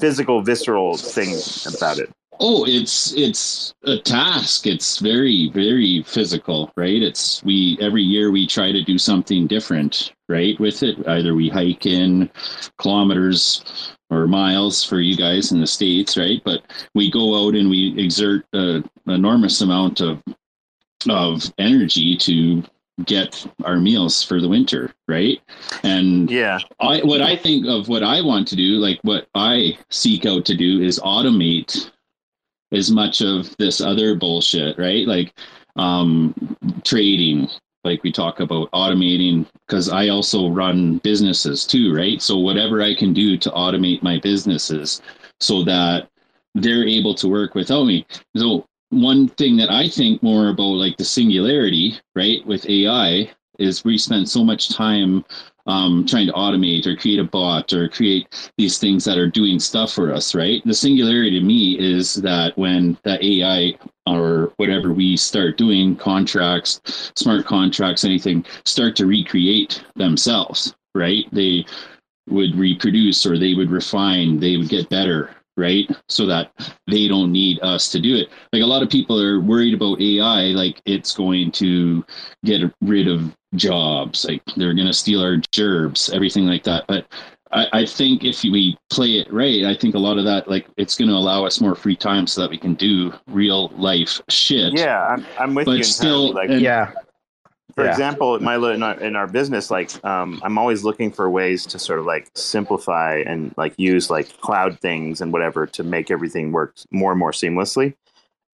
physical, visceral thing about it. Oh, it's it's a task. It's very very physical, right? It's we every year we try to do something different, right? With it, either we hike in kilometers or miles for you guys in the states, right? But we go out and we exert an enormous amount of of energy to get our meals for the winter, right? And yeah, I what I think of what I want to do, like what I seek out to do, is automate as much of this other bullshit, right? Like um, trading, like we talk about automating, because I also run businesses too, right? So whatever I can do to automate my businesses so that they're able to work without me. So one thing that I think more about like the singularity, right, with AI is we spend so much time um, trying to automate or create a bot or create these things that are doing stuff for us, right? The singularity to me is that when that AI or whatever we start doing, contracts, smart contracts, anything, start to recreate themselves, right? They would reproduce or they would refine, they would get better, right? So that they don't need us to do it. Like a lot of people are worried about AI, like it's going to get rid of jobs, like they're going to steal our gerbs, everything like that. But I, I think if we play it right, I think a lot of that, like it's going to allow us more free time so that we can do real life shit. Yeah, I'm, I'm with But you. entirely. still- like, and- yeah for Yeah. example, in my in our, in our business, like um, I'm always looking for ways to sort of like simplify and like use like cloud things and whatever to make everything work more and more seamlessly.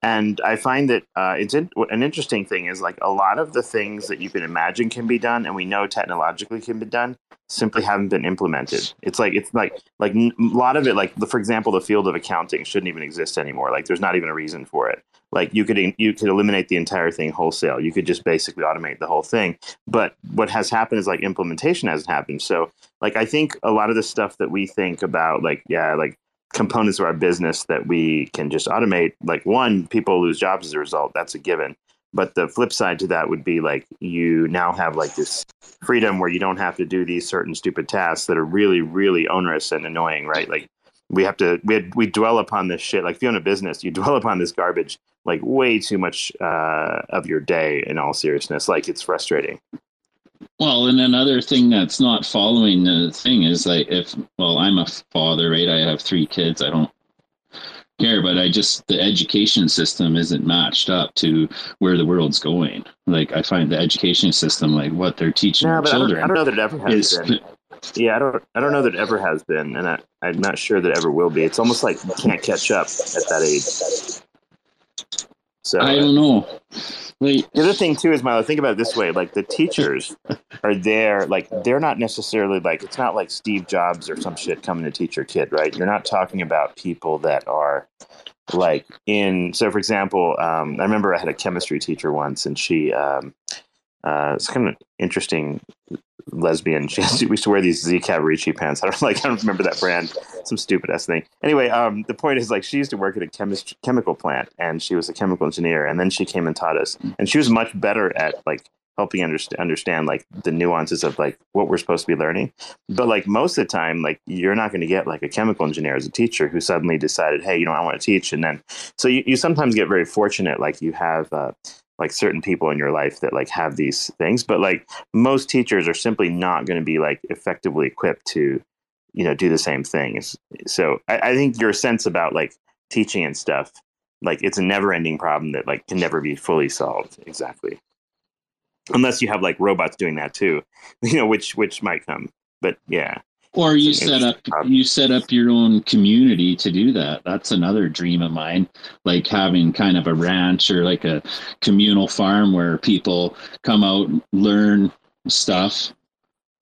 and I find that uh, it's in, an interesting thing is like a lot of the things that you can imagine can be done, and we know technologically can be done, simply haven't been implemented. It's like it's like like a lot of it, like the, for example, the field of accounting shouldn't even exist anymore. Like there's not even a reason for it. Like you could you could eliminate the entire thing wholesale. You could just basically automate the whole thing. But what has happened is like implementation hasn't happened. So like I think a lot of the stuff that we think about, like yeah, like components of our business that we can just automate. Like one, people lose jobs as a result. That's a given. But the flip side to that would be like you now have like this freedom where you don't have to do these certain stupid tasks that are really, really onerous and annoying, right? Like we have to we had, we dwell upon this shit. Like if you own a business, you dwell upon this garbage like way too much uh, of your day. In all seriousness, like it's frustrating. Well, and another thing that's not following the thing is like if well, I'm a father, right? I have three kids. I don't care, but I just the education system isn't matched up to where the world's going. Like I find the education system, like what they're teaching our but I don't, I don't know that it ever has is been. Yeah, I don't. I don't know that it ever has been, and I, I'm not sure that it ever will be. It's almost like you can't catch up at that age. So I don't know. Like the other thing too is Milo. Think about it this way: like the teachers are there, like they're not necessarily like it's not like Steve Jobs or some shit coming to teach your kid, right? You're not talking about people that are like in. So, for example, um, I remember I had a chemistry teacher once, and she. Um, uh, it's kind of interesting lesbian. She has we used to wear these Z Cavaricci pants. I don't like. I don't remember that brand. Some stupid ass thing. Anyway, um, the point is like she used to work at a chemist chemical plant, and she was a chemical engineer, and then she came and taught us, and she was much better at like helping understand understand like the nuances of like what we're supposed to be learning. But like most of the time, like you're not going to get like a chemical engineer as a teacher who suddenly decided, hey, you know, I want to teach, and then so you, you sometimes get very fortunate, like you have. Uh, like certain people in your life that like have these things but like most teachers are simply not going to be like effectively equipped to you know do the same things so I, I think your sense about like teaching and stuff like it's a never ending problem that like can never be fully solved. Exactly. Unless you have like robots doing that too you know which which might come but yeah or you set up problem. you set up your own community to do that that's another dream of mine like having kind of a ranch or like a communal farm where people come out learn stuff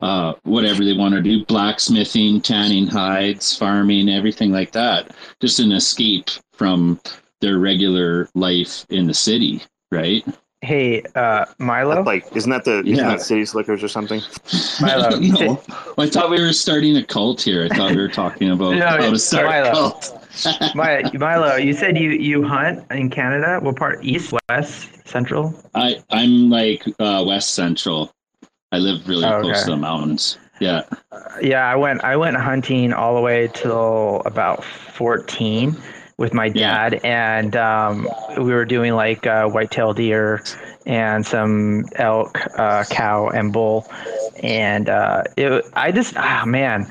uh, whatever they want to do blacksmithing tanning hides farming everything like that just an escape from their regular life in the city right Hey, uh, Milo. That's like isn't that the isn't Yeah. that city slickers or something Milo, I you don't said- know. I thought we were starting a cult here. I thought we were talking about No, how to it's start a Milo. cult. My, Milo, you said you, you hunt in Canada. What part? East, west, central? I I'm like uh, West Central. I live really Oh, close okay. to the mountains. Yeah. Yeah, I went I went hunting all the way till about 14 with my Yeah. dad, and um, we were doing like uh, whitetail deer and some elk, uh, cow, and bull, and uh, it. I just ah man.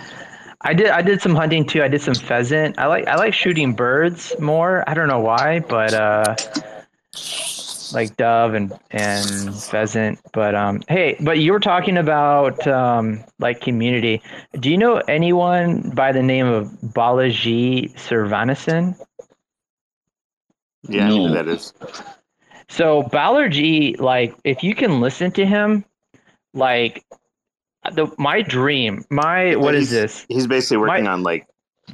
I did. I did some hunting too. I did some pheasant. I like. I like shooting birds more. I don't know why, but uh, like dove and and pheasant. But um, hey, but you were talking about um, like community. Do you know anyone by the name of Balaji Srinivasan? Yeah No. that is So Balaji, like, if you can listen to him, like, the my dream, my what is this? he's basically working My- on like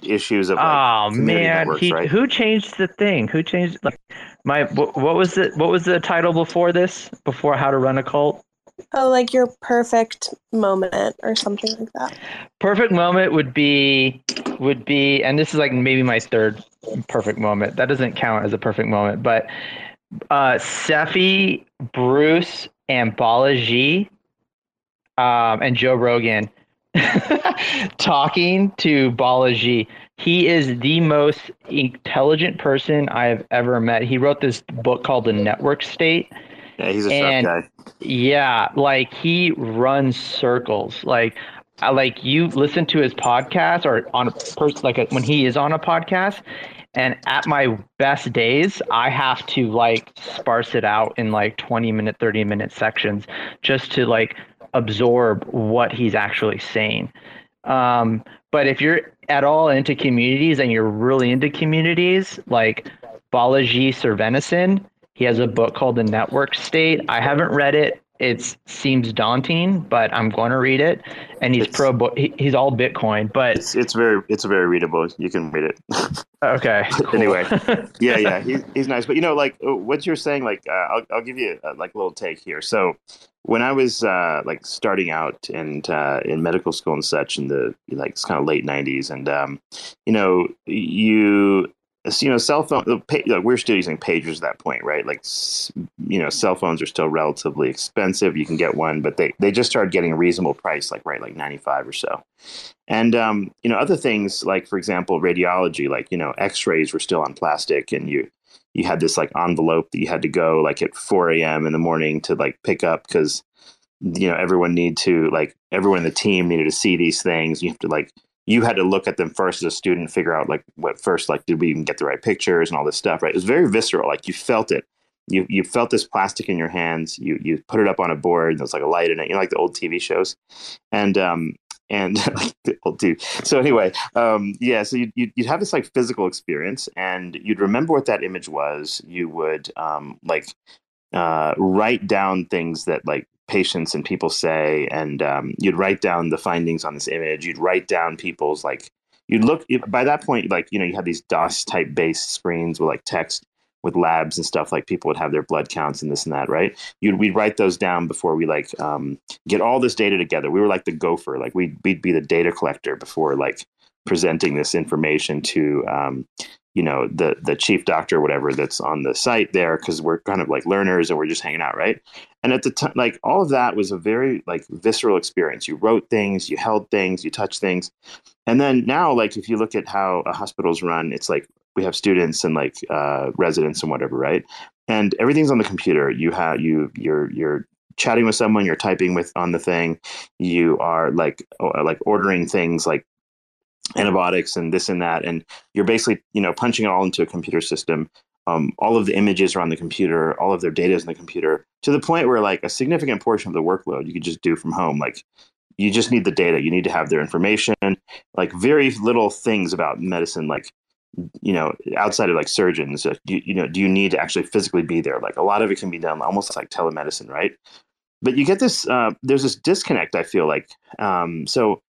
issues of like Oh man, networks, he right? who changed the thing? Who changed like my what, what was it? What was the title before this? Before how to run a cult? Oh, like your perfect moment or something like that. Perfect moment would be would be, and this is like maybe my third perfect moment. That doesn't count as a perfect moment, but uh, Cephii, Bruce, and Balaji, um, and Joe Rogan talking to Balaji. He is the most intelligent person I have ever met. He wrote this book called The Network State. Yeah, he's a sharp And- guy. Yeah, like he runs circles. Like, I like you listen to his podcast or on a person like a, when he is on a podcast. And at my best days, I have to like sparse it out in like 20 minute, 30 minute sections just to like absorb what he's actually saying. Um, but if you're at all into communities and you're really into communities, like Balaji Srinivasan. He has a book called The Network State. I haven't read it. It seems daunting, but I'm going to read it. And he's It's- pro. Bo- he, he's all Bitcoin, but It's it's very it's very readable. You can read it. okay. Anyway. yeah, yeah, he's, he's nice. But you know, like uh, what you're saying, like uh, I'll I'll give you a, like a little take here. So when I was uh, like starting out and uh, in medical school and such in the like it's kind of late '90s, and um, you know, you you know, cell phone. Like we're still using pagers at that point, right? Like you know, cell phones are still relatively expensive. You can get one, but they they just started getting a reasonable price, like right, like 95 or so. And um, you know, other things like, for example, radiology, like you know, X-rays were still on plastic, and you you had this like envelope that you had to go like at 4 a.m. in the morning to like pick up because you know everyone need to like everyone in the team needed to see these things. You have to like you had to look at them first as a student, figure out like what first like did we even get the right pictures and all this stuff, right? It was very visceral, like you felt it. You you felt this plastic in your hands. You you put it up on a board. And there's like a light in it, you know, like the old TV shows, and um and like old. So anyway, um yeah, so you'd, you'd you'd have this like physical experience, and you'd remember what that image was. You would um like uh, write down things that like patients and people say, and um, you'd write down the findings on this image. You'd write down people's like you'd look by that point like you know you had these DOS type based screens with like text with labs and stuff like people would have their blood counts and this and that right you'd we'd write those down before we like um, get all this data together we were like the gopher like we'd, we'd be the data collector before like presenting this information to um, you know the the chief doctor or whatever that's on the site there because we're kind of like learners and we're just hanging out right? And at the time like all of that was a very like visceral experience. You wrote things you held things you touched things. And then now like if you look at how a hospital's run it's like we have students and like uh, residents and whatever right? And everything's on the computer. You have you you're you're chatting with someone you're typing with on the thing. You are like like ordering things like antibiotics and this and that and you're basically you know punching it all into a computer system. Um, all of the images are on the computer all of their data is in the computer to the point where like a significant portion of the workload you could just do from home. Like you just need the data. You need to have their information. Like very little things about medicine like you know outside of like surgeons you, you know do you need to actually physically be there? Like a lot of it can be done almost like telemedicine right? But you get this uh, there's this disconnect i feel like. Um, so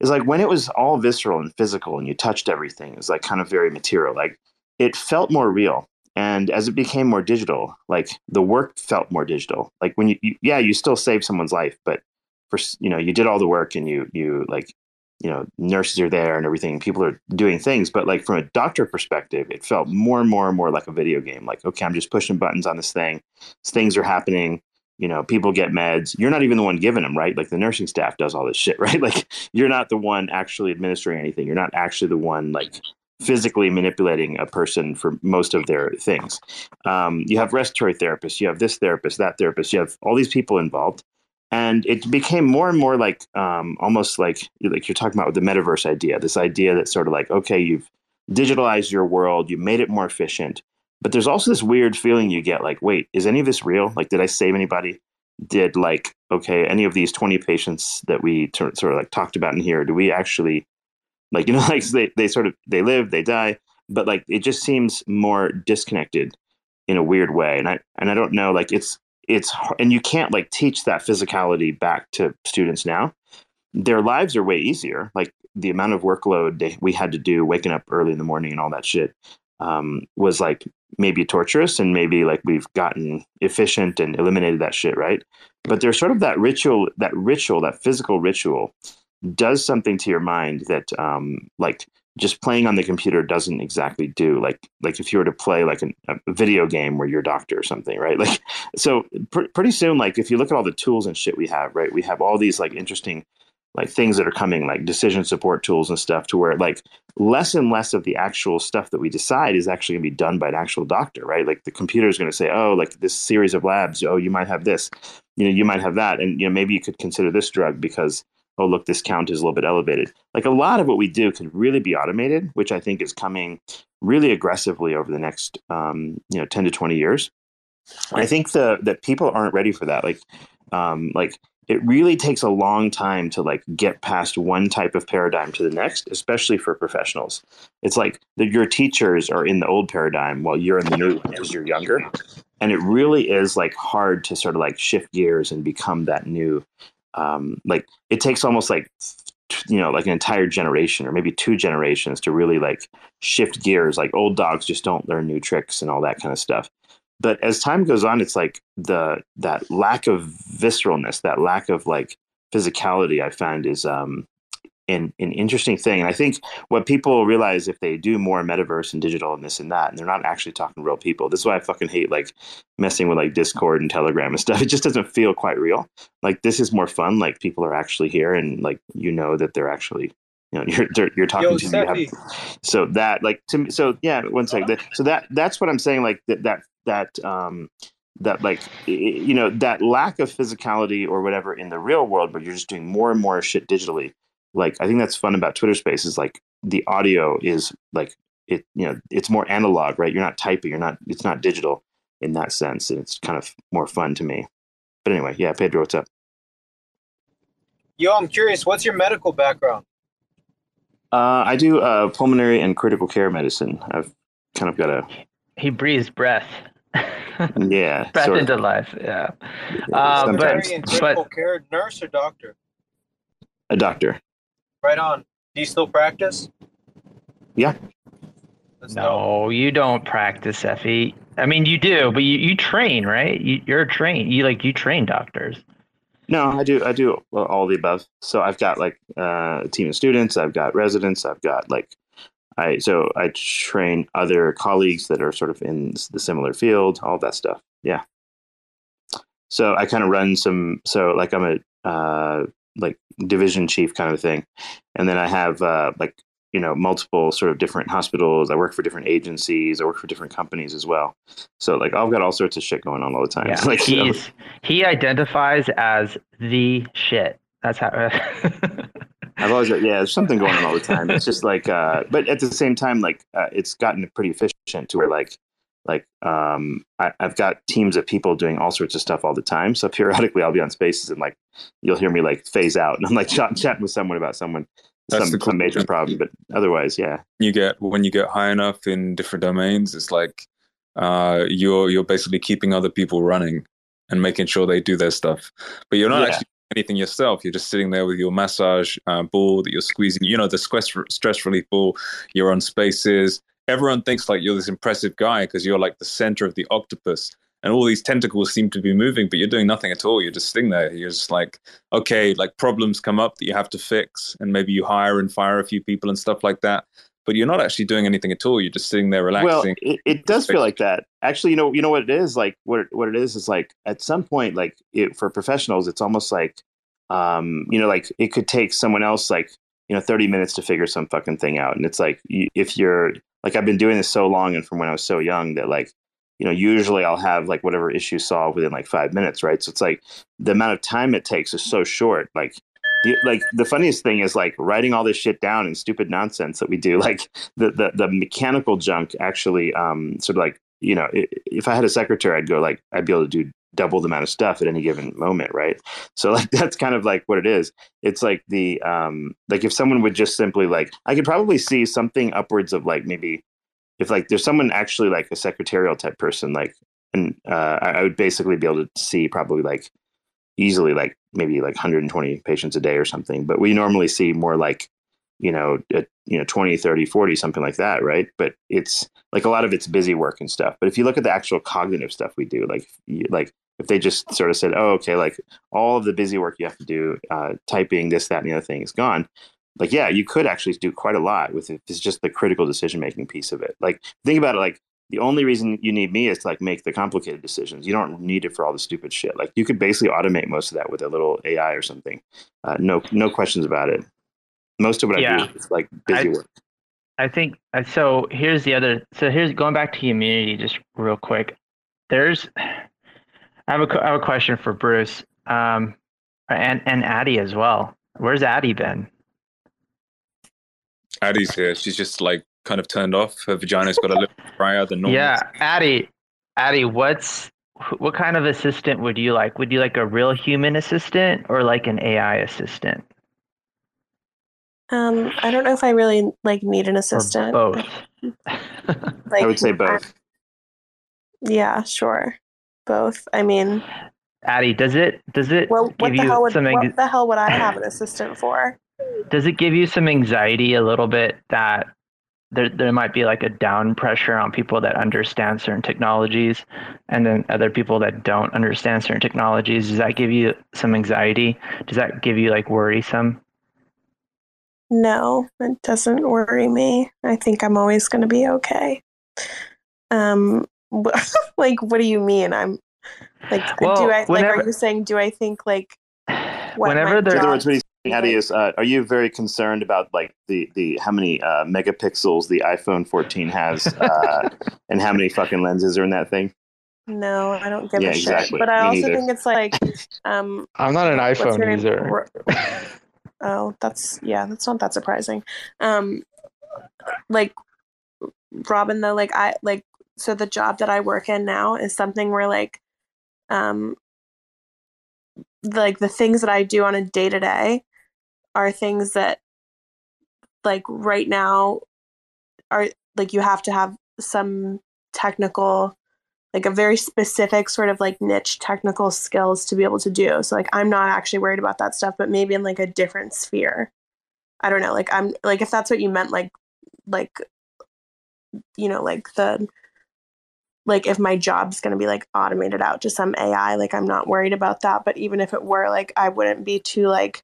it's like when it was all visceral and physical and you touched everything it was like kind of very material like it felt more real. And as it became more digital like the work felt more digital. Like when you, you yeah you still saved someone's life but for you know you did all the work and you you like you know nurses are there and everything people are doing things but like from a doctor perspective it felt more and more and more like a video game. Like okay i'm just pushing buttons on this thing. Things are happening you know people get meds. You're not even the one giving them right? Like the nursing staff does all this shit right? Like you're not the one actually administering anything. You're not actually the one like physically manipulating a person for most of their things. Um, you have respiratory therapists you have this therapist that therapist you have all these people involved. And it became more and more like um, almost like like you're talking about with the metaverse idea this idea that sort of like okay you've digitalized your world you made it more efficient but there's also this weird feeling you get like wait is any of this real? Like did i save anybody? Did like okay any of these 20 patients that we t- sort of like talked about in here do we actually like you know like they, they sort of they live they die but like it just seems more disconnected in a weird way and i and i don't know like it's it's and you can't like teach that physicality back to students now. Their lives are way easier like the amount of workload they, we had to do waking up early in the morning and all that shit um, was like maybe torturous and maybe like we've gotten efficient and eliminated that shit right? But there's sort of that ritual that ritual that physical ritual does something to your mind that um, like just playing on the computer doesn't exactly do. Like like if you were to play like an, a video game where you're a doctor or something right? Like so pr- pretty soon like if you look at all the tools and shit we have right we have all these like interesting like things that are coming like decision support tools and stuff to where like less and less of the actual stuff that we decide is actually going to be done by an actual doctor right? Like the computer is going to say oh like this series of labs oh you might have this you know you might have that and you know maybe you could consider this drug because oh look this count is a little bit elevated. Like a lot of what we do could really be automated which i think is coming really aggressively over the next um, you know 10 to 20 years. I think the that people aren't ready for that. Like um, like it really takes a long time to like get past one type of paradigm to the next, especially for professionals. It's like the, your teachers are in the old paradigm while you're in the new one because you're younger. And it really is like hard to sort of like shift gears and become that new. Um, like it takes almost like you know like an entire generation or maybe two generations to really like shift gears like old dogs just don't learn new tricks and all that kind of stuff but as time goes on it's like the that lack of visceralness that lack of like physicality i find is um an, an interesting thing. And i think what people realize if they do more metaverse and digital and this and that and they're not actually talking to real people this is why i fucking hate like messing with like discord and telegram and stuff. It just doesn't feel quite real. Like this is more fun like people are actually here and like you know that they're actually you know you're you're talking Yo, to them, you have, so that like to me so yeah one second That- so that that's what i'm saying like that that that um that like you know that lack of physicality or whatever in the real world but you're just doing more and more shit digitally. Like i think that's fun about twitter spaces like the audio is like it you know it's more analog right? You're not typing you're not it's not digital in that sense and it's kind of more fun to me. But anyway yeah pedro what's up? Yo, I'm curious. What's your medical background? Uh, i do uh, pulmonary and critical care medicine i've kind of got a He breathes breath. yeah breath sort of. into life. Yeah. Uh, but, sometimes. Pulmonary and critical but care nurse or doctor? a doctor Right on. Do you still practice? yeah That's dope. no, you don't practice, Cephii. I mean, you do, but you, you train, right? You, you're trained. You like you train doctors. No, I do. I do all the above. So I've got like uh, a team of students. I've got residents. I've got like I. So I train other colleagues that are sort of in the similar field. All that stuff. Yeah. So I kind of run some. So like I'm a uh, like division chief kind of thing, and then I have uh, like you know multiple sort of different hospitals. I work for different agencies. I work for different companies as well. So like I've got all sorts of shit going on all the time. Yeah, like so- he's he identifies as the shit. That's how. I've always yeah, there's something going on all the time. It's just like, uh, but at the same time, like uh, it's gotten pretty efficient to where like, like um, I, I've got teams of people doing all sorts of stuff all the time. So periodically, I'll be on spaces and like you'll hear me like phase out, and I'm like chat, chatting with someone about someone That's some, the cool some major thing. problem. But otherwise, yeah, you get when you get high enough in different domains, it's like uh, you're you're basically keeping other people running and making sure they do their stuff, but you're not Yeah. actually doing anything yourself. You're just sitting there with your massage uh, ball that you're squeezing. You know the stress stress relief ball. You're on spaces. Everyone thinks like you're this impressive guy because you're like the center of the octopus. And all these tentacles seem to be moving, but you're doing nothing at all. You're just sitting there. You're just like, okay, like problems come up that you have to fix, and maybe you hire and fire a few people and stuff like that but you're not actually doing anything at all. You're just sitting there well, relaxing. it, it does feel like that. Actually, you know, you know what it is like. What what it is is like at some point, like it, for professionals, it's almost like, um, you know, like it could take someone else like you know 30 minutes to figure some fucking thing out, and it's like if you're like I've been doing this so long and from when I was so young that like you know usually I'll have like whatever issue solved within like five minutes, right? So it's like the amount of time it takes is so short, like. The, like the funniest thing is like writing all this shit down and stupid nonsense that we do like the the, the mechanical junk actually um sort of like you know if i had a secretary i'd go like i'd be able to do double the amount of stuff at any given moment right so like that's kind of like what it is it's like the um like if someone would just simply like i could probably see something upwards of like maybe if like there's someone actually like a secretarial type person like and uh i I would basically be able to see probably like easily like maybe like 120 patients a day or something but we normally see more like you know you know 20 30 40 something like that right? But it's like a lot of it's busy work and stuff but if you look at the actual cognitive stuff we do like like if they just sort of said oh okay like all of the busy work you have to do uh, typing this that and the other thing is gone like yeah you could actually do quite a lot with it it's just the critical decision making piece of it like think about it like the only reason you need me is to like make the complicated decisions. You don't need it for all the stupid shit. Like you could basically automate most of that with a little AI or something. Uh, no, no questions about it. Most of what I Yeah. do is like busy I- work. I think uh, so. Here's the other. So here's going back to immunity, just real quick. There's, I have a, have a question for Bruce, um, and and Addie as well. Where's Addie been? Addie's here. She's just like kind of turned off. Her vagina's got a little drier than normal. Yeah, Addie, Addie, what's what kind of assistant would you like? Would you like a real human assistant or like an AI assistant? Um, I don't know if I really like need an Or assistant. both? Like, I would say I- both. yeah, sure, both. I mean, Addie, does it does it well, what the you hell would some anx- what the hell would I have an assistant for? Does it give you some anxiety a little bit that there there might be like a down pressure on people that understand certain technologies and then other people that don't understand certain technologies does that give you some anxiety does that give you like worrisome No, it doesn't worry me. I think I'm always going to be okay. Um, like, what do you mean? I'm like, Well, do I like? Are you saying? Do I think like? What Whenever my there- In other job- words, what he's saying, Addie, is uh, are you very concerned about like the the how many uh, megapixels the iPhone 14 has uh, and how many fucking lenses are in that thing? No, I don't give Yeah, a shit. But I Me also neither. think it's like, um, I'm not an iPhone user. Oh, that's yeah, that's not that surprising. Um, like Robin though, like I like so the job that I work in now is something where like, um, like the things that I do on a day to day are things that like right now are like you have to have some technical like a very specific sort of like niche technical skills to be able to do. So like I'm not actually worried about that stuff, but maybe in like a different sphere. I don't know. Like I'm like if that's what you meant, like like you know, like the like if my job's gonna be like automated out to some AI, like I'm not worried about that. But even if it were, like I wouldn't be too like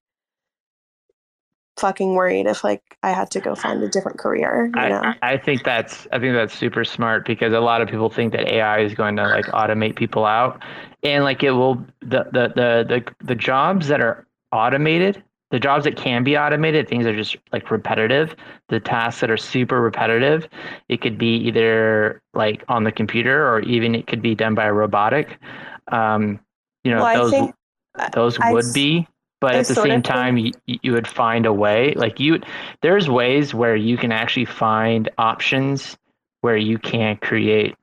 fucking worried if like I had to go find a different career. You know? I, I think that's I think that's super smart because a lot of people think that AI is going to like automate people out, and like it will the the the the, the jobs that are automated, the jobs that can be automated, things that are just like repetitive, the tasks that are super repetitive, it could be either like on the computer or even it could be done by a robotic. Um, you know, Well, I those think- those I would s- be but I at the same time you, you would find a way like you there's ways where you can actually find options where you can create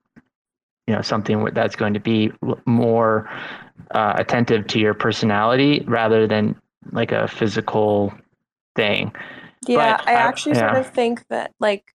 you know something that's going to be more uh, attentive to your personality rather than like a physical thing. Yeah, But I I- actually sort of think that like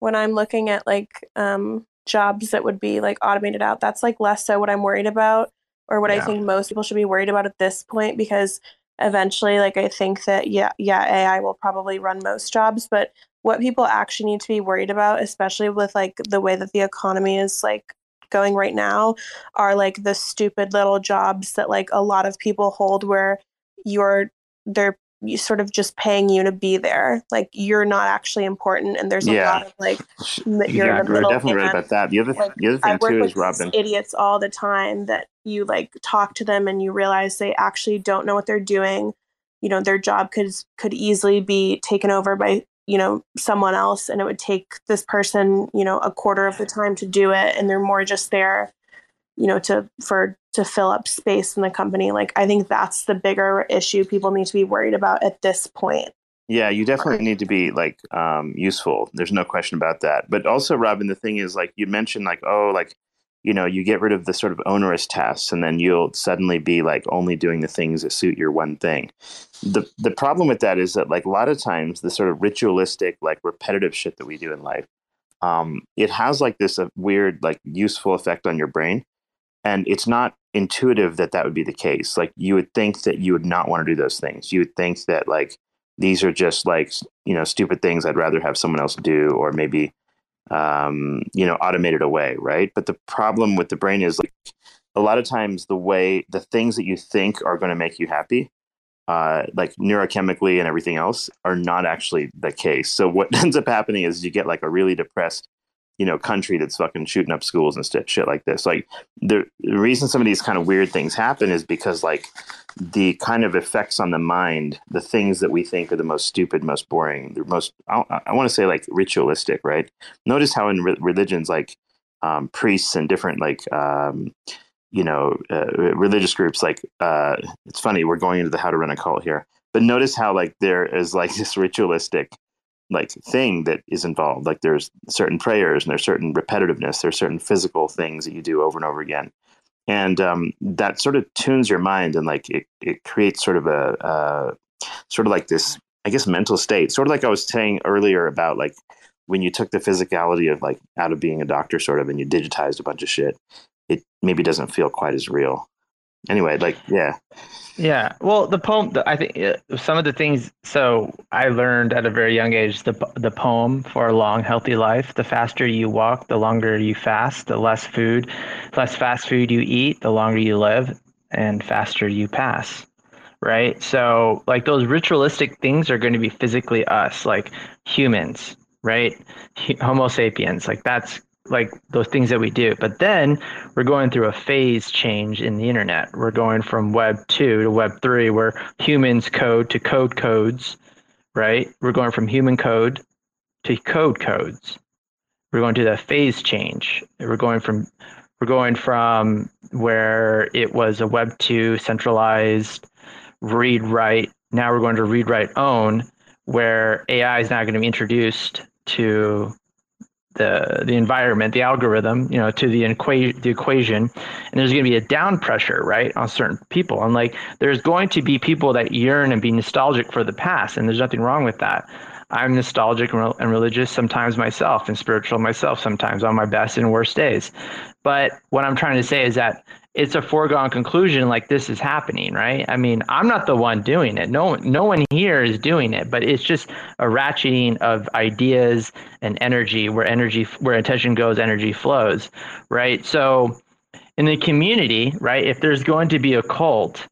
when I'm looking at like um jobs that would be like automated out, that's like less so what I'm worried about or what I think most people should be worried about at this point because eventually like I think that yeah, yeah, AI will probably run most jobs, but what people actually need to be worried about, especially with like the way that the economy is like going right now, are like the stupid little jobs that like a lot of people hold where you're they're you sort of just paying you to be there. Like you're not actually important, and there's a Yeah. lot of like you're yeah, the we're middle definitely right about that. The other Like, the other I thing work too with is Robin. idiots all the time that you like talk to them and you realize they actually don't know what they're doing. You know, their job could could easily be taken over by you know someone else, and it would take this person you know a quarter of the time to do it, and they're more just there you know to for to fill up space in the company like i think that's the bigger issue people need to be worried about at this point Yeah, you definitely need to be like um, useful. There's no question about that. But also, Robin, the thing is, like you mentioned, like oh, like you know, you get rid of the sort of onerous tasks, and then you'll suddenly be like only doing the things that suit your one thing. the The problem with that is that like a lot of times the sort of ritualistic, like repetitive shit that we do in life, um, it has like this uh, weird, like useful effect on your brain, and it's not intuitive that that would be the case. Like you would think that you would not want to do those things. You would think that like these are just like you know stupid things I'd rather have someone else do, or maybe um, you know automated away, right? But the problem with the brain is like a lot of times the way the things that you think are going to make you happy, uh, like neurochemically and everything else, are not actually the case. So what ends up happening is you get like a really depressed you know country that's fucking shooting up schools and st- shit like this. Like the, reason some of these kind of weird things happen is because like the kind of effects on the mind the things that we think are the most stupid most boring the most i, I want to say like ritualistic right? Notice how in re- religions like um, priests and different like um, you know uh, religious groups like uh, it's funny we're going into the how to run a cult here but notice how like there is like this ritualistic like thing that is involved. Like there's certain prayers and there's certain repetitiveness. There's certain physical things that you do over and over again. and um, that sort of tunes your mind and like it, it creates sort of a uh, sort of like this i guess mental state sort of like i was saying earlier about like when you took the physicality of like out of being a doctor sort of and you digitized a bunch of shit it maybe doesn't feel quite as real anyway like yeah Yeah. Well, the poem, I think uh, some of the things. So I learned at a very young age the the poem for a long, healthy life. The faster you walk, the longer you fast. The less food, less fast food you eat, the longer you live, and faster you pass. Right. So like those ritualistic things are going to be physically us, like humans. Right. Homo sapiens. Like that's like those things that we do. But then we're going through a phase change in the internet. We're going from Web 2 to Web 3, where humans code to code codes, right? We're going from human code to code codes. We're going to the phase change. We're going from we're going from where it was a Web 2 centralized read write. Now we're going to read write own, where AI is now going to be introduced to the the environment, the algorithm, you know, to the equa- the equation, and there's going to be a down pressure, right, on certain people. And like, there's going to be people that yearn and be nostalgic for the past, and there's nothing wrong with that. I'm nostalgic and, rel- and religious sometimes myself, and spiritual myself sometimes on my best and worst days. But what I'm trying to say is that it's a foregone conclusion like this is happening right? I mean i'm not the one doing it. No no one here is doing it but it's just a ratcheting of ideas and energy where energy where attention goes energy flows right? So in the community right if there's going to be a cult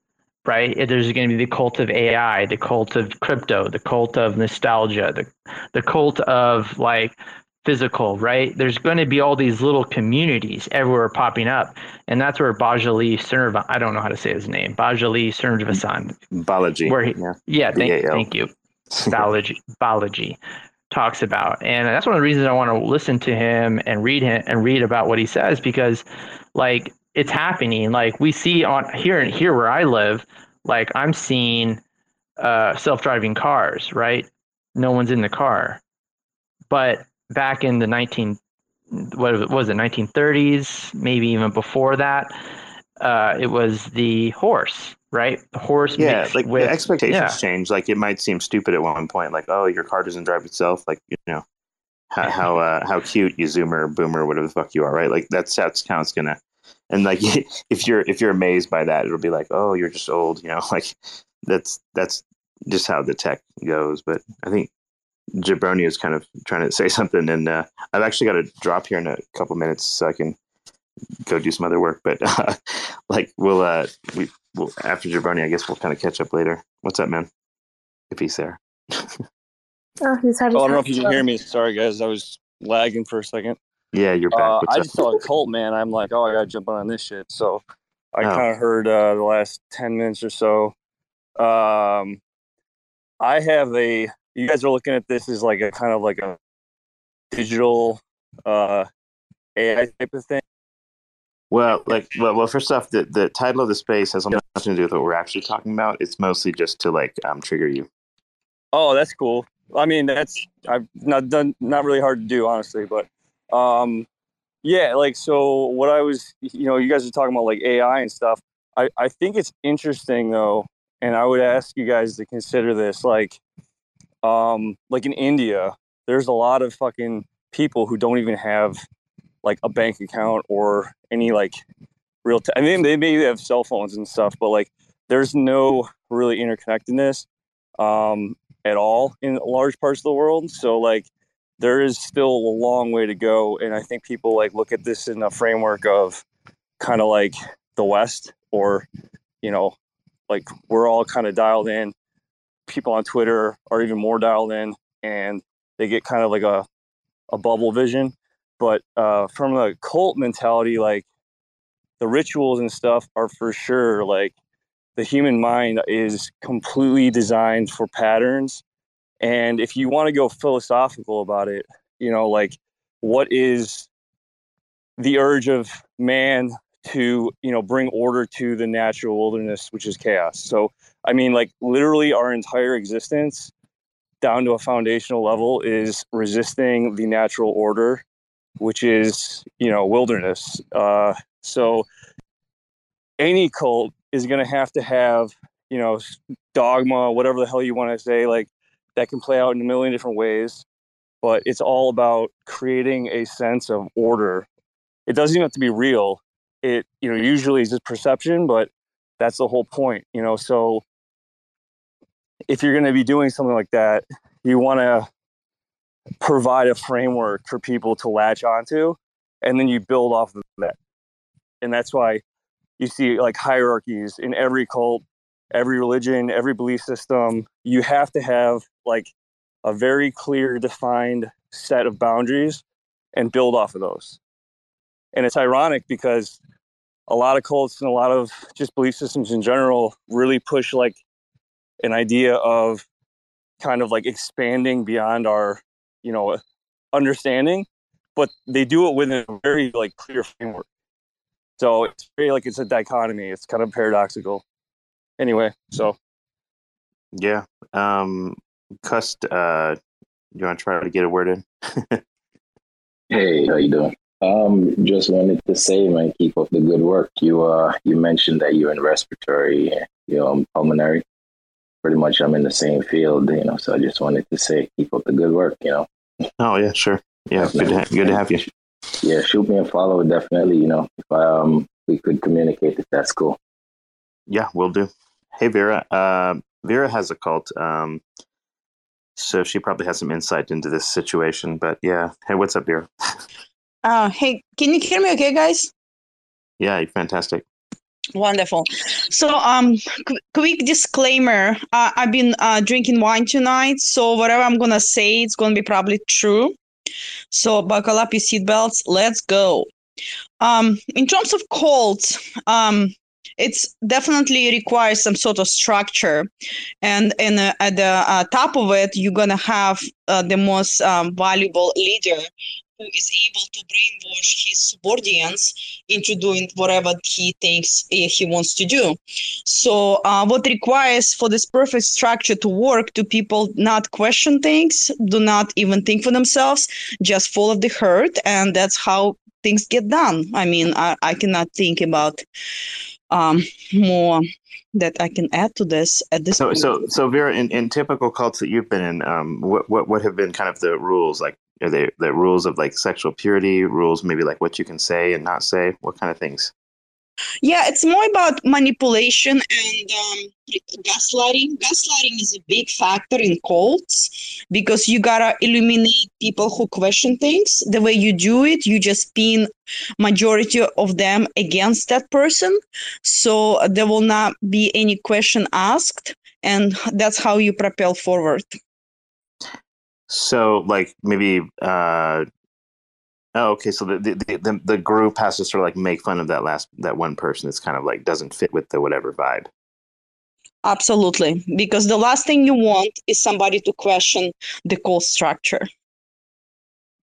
right if there's going to be the cult of ai the cult of crypto the cult of nostalgia the, the cult of like physical, right? There's going to be all these little communities everywhere popping up. And that's where Bajali Sernva, I don't know how to say his name, Bajali Sernvasan. Balaji. Where he, yeah. yeah, thank, thank you. Balaji, Balaji talks about. And that's one of the reasons I want to listen to him and read him and read about what he says because like it's happening. Like we see on here and here where I live, like I'm seeing uh self-driving cars, right? No one's in the car. But back in the 19 what was it 1930s maybe even before that uh, it was the horse right? The horse yeah like with the expectations yeah. change. Like it might seem stupid at one point like oh your car doesn't drive itself like you know how how, uh, how cute you zoomer boomer whatever the fuck you are right? Like that's that's how it's gonna and like if you're if you're amazed by that it'll be like oh you're just old you know? Like that's that's just how the tech goes but i think Jabroni is kind of trying to say something, and uh, I've actually got to drop here in a couple minutes so I can go do some other work. But uh, like we'll uh, we will after Jabroni, I guess we'll kind of catch up later. What's up, man? If he's there. Oh, he's had Oh, I don't know if you can hear me. Sorry, guys. I was lagging for a second. Yeah, you're back. Uh, I just saw a cult, man. I'm like, oh, I gotta jump on this shit. So I Oh. kind of heard uh, the last ten minutes or so. Um, I have a. You guys are looking at this as like a kind of like a digital uh, AI type of thing. Well, like, well, well. First off, the the title of the space has nothing to do with what we're actually talking about. It's mostly just to like um trigger you. Oh, that's cool. I mean, that's I've not done not really hard to do, honestly, but um, yeah, like so. What I was, you know, you guys are talking about like AI and stuff. I I think it's interesting though, and I would ask you guys to consider this. Like, um, like in India, there's a lot of fucking people who don't even have like a bank account or any like real. T- I mean, they maybe have cell phones and stuff, but like, there's no really interconnectedness. Um, at all in large parts of the world. So like there is still a long way to go. And I think people like look at this in a framework of kind of like the West or, you know, like we're all kind of dialed in. People on Twitter are even more dialed in and they get kind of like a, a bubble vision. But uh, from a cult mentality, like the rituals and stuff are for sure like the human mind is completely designed for patterns and if you want to go philosophical about it you know like what is the urge of man to you know bring order to the natural wilderness which is chaos. So i mean like literally our entire existence down to a foundational level is resisting the natural order which is you know wilderness. Uh so any cult is going to have to have you know dogma whatever the hell you want to say like that can play out in a million different ways but it's all about creating a sense of order. It doesn't even have to be real it you know usually is just perception but that's the whole point you know so if you're going to be doing something like that you want to provide a framework for people to latch onto and then you build off of that. And that's why you see like hierarchies in every cult every religion every belief system. You have to have like a very clear defined set of boundaries and build off of those. And it's ironic because a lot of cults and a lot of just belief systems in general really push like an idea of kind of like expanding beyond our you know understanding but they do it within a very like clear framework so it's very like it's a dichotomy it's kind of paradoxical anyway so Yeah. Um, Cust, uh, you want to try to get a word in? Hey, how you doing? Um, just wanted to say, man, keep up the good work. You uh, you mentioned that you're in respiratory, you know, pulmonary. Pretty much, I'm in the same field, you know. So I just wanted to say, keep up the good work, you know. Oh yeah, sure. Yeah, good to, ha- good to have you. Yeah, shoot me a follow, definitely. You know, if um we could communicate, if that's cool. Yeah, we'll do. Hey Vera, uh, Vera has a cult, um, so she probably has some insight into this situation. But yeah, hey, what's up, Vera? Uh, hey, can you hear me okay, guys? Yeah, you're fantastic. Wonderful. So, um, qu- quick disclaimer: uh, I've been uh, drinking wine tonight, so whatever I'm gonna say, it's gonna be probably true. So, buckle up your seatbelts. Let's go. Um, in terms of cults, um, it's definitely requires some sort of structure, and and uh, at the uh, top of it, you're gonna have uh, the most um, valuable leader who is able to brainwash his subordinates into doing whatever he thinks eh, he wants to do. So, uh, what requires for this perfect structure to work, do people not question things, do not even think for themselves, just follow the herd, and that's how things get done. I mean, I, I cannot think about um, more that I can add to this at this So, point. so, so Vera, in, in typical cults that you've been in, um, what, what, what have been kind of the rules? Like, are they the rules of like sexual purity, rules maybe like what you can say and not say? What kind of things? Yeah, it's more about manipulation and um, gaslighting. Gaslighting is a big factor in cults because you gotta eliminate people who question things. The way you do it, you just pin majority of them against that person, so there will not be any question asked, and that's how you propel forward. So, like maybe, uh, oh, okay. So the, the the the group has to sort of like make fun of that last that one person that's kind of like doesn't fit with the whatever vibe. Absolutely, because the last thing you want is somebody to question the cult structure.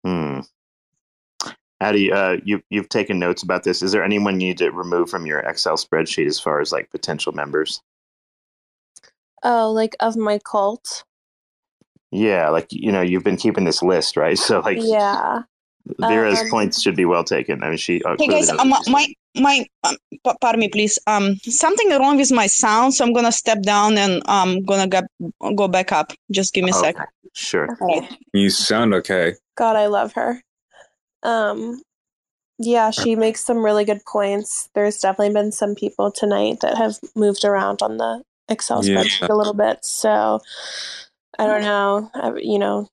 Hmm. Addie, uh, you you've taken notes about this. Is there anyone you need to remove from your Excel spreadsheet as far as like potential members? Oh, like of my cult. Yeah, like you know, you've been keeping this list, right? So like, Yeah. Vera's Um, points should be well taken. I mean, she. Uh, Hey guys, um, my my um, pardon me, please. Um, something wrong with my sound, so I'm gonna step down and I'm gonna go go back up. Just give me a sec. Okay, Sure. You sound okay. God, I love her. Um, yeah, she makes some really good points. There's definitely been some people tonight that have moved around on the Excel Yeah. spreadsheet a little bit. So I don't know. I, you know,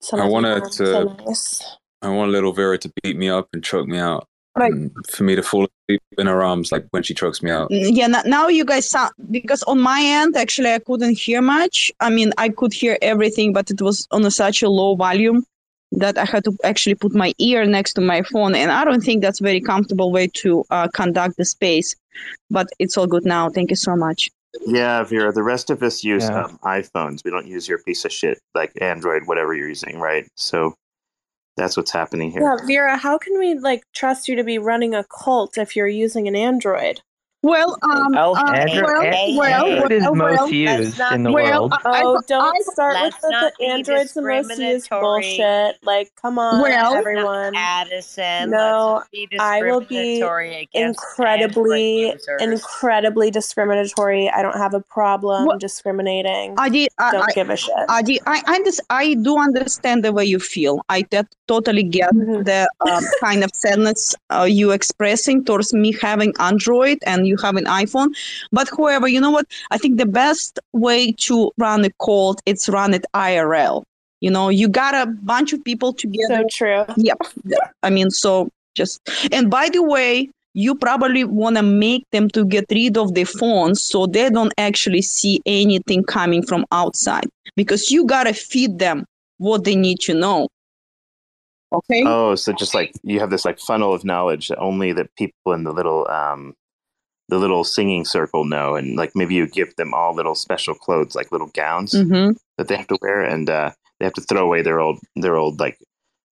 some I of want you her aren't so to. nice. I want little Vera to beat me up and choke me out. Right. For me to fall asleep in her arms, like when she chokes me out. Mm, Yeah, n- now you guys sound because on my end, actually, I couldn't hear much. I mean, I could hear everything, but it was on a, such a low volume that I had to actually put my ear next to my phone, and I don't think that's very comfortable way to uh, conduct the space. But it's all good now. Thank you so much. Yeah, Vera. The rest of us use Yeah. um, iPhones. We don't use your piece of shit like Android, whatever you're using, right? So that's what's happening here. Yeah, Vera, how can we like trust you to be running a cult if you're using an Android? Well, um, Android- uh, Android- well, Android well, is well, most well, used in the well, world. I- Oh, don't I- start with Let's the, not the be Android's the most used discriminatory. bullshit. Like, come on, Well- everyone. Addison. No, I will be incredibly, incredibly discriminatory. I don't have a problem discriminating. I did. I, don't I, give a shit. I, did, I, I, under- I do understand the way you feel. I totally get Mm-hmm. the um, kind of sadness uh, you expressing towards me having Android and you have an iPhone. But however, you know what? I think the best way to run a cult it's run it IRL. You know, you got a bunch of people together. So true. Yep. I mean, so just and by the way, you probably want to make them to get rid of their phones so they don't actually see anything coming from outside because you got to feed them what they need to know. Okay. Oh, so just like you have this like funnel of knowledge that only the people in the little um the little singing circle know, and like maybe you give them all little special clothes, like little gowns Mhm. that they have to wear, and uh, they have to throw away their old their old like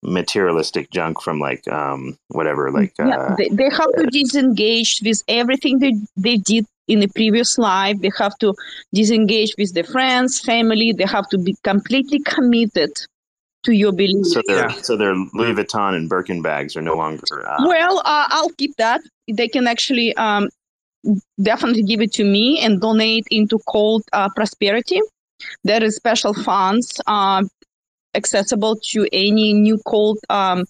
materialistic junk from like um whatever like yeah, uh, they, they have to disengage with everything they, they did in the previous life. They have to disengage with their friends, family. They have to be completely committed to your beliefs. so their so their Louis Vuitton and Birkin bags are no longer uh, Well, uh, I'll keep that. They can actually um, definitely give it to me and donate into Cold uh, Prosperity. There is special funds uh, accessible to any new cold um,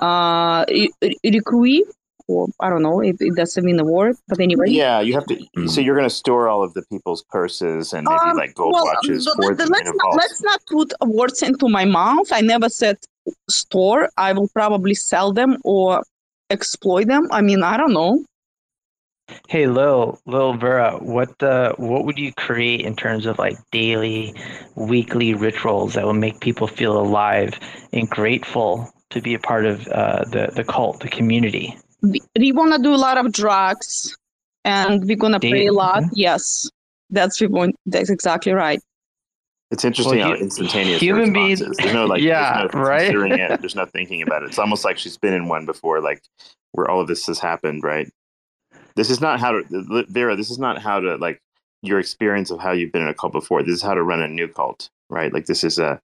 uh, re- re- recruit, or I don't know if it doesn't mean a word, but anyway. Yeah, you have to. So you're going to store all of the people's purses and maybe Um, like gold well, watches but for the, them let's not, let's not put words into my mouth. I never said store. I will probably sell them or exploit them. I mean, I don't know. Hey, Lil, Lil Vera, what uh, what would you create in terms of like daily, weekly rituals that will make people feel alive and grateful to be a part of uh, the the cult, the community? we, we want to do a lot of drugs and we're going to pray a Dating, lot mhm. yes that's we want that's exactly right It's interesting Well, how hu- instantaneous human beings- is. There's no like, Yeah, there's no right? considering it. There's no thinking about it. It's almost like she's been in one before, like where all of this has happened. Right? This is not how to Vera. This is not how to like your experience of how you've been in a cult before. This is how to run a new cult. Right? Like this is a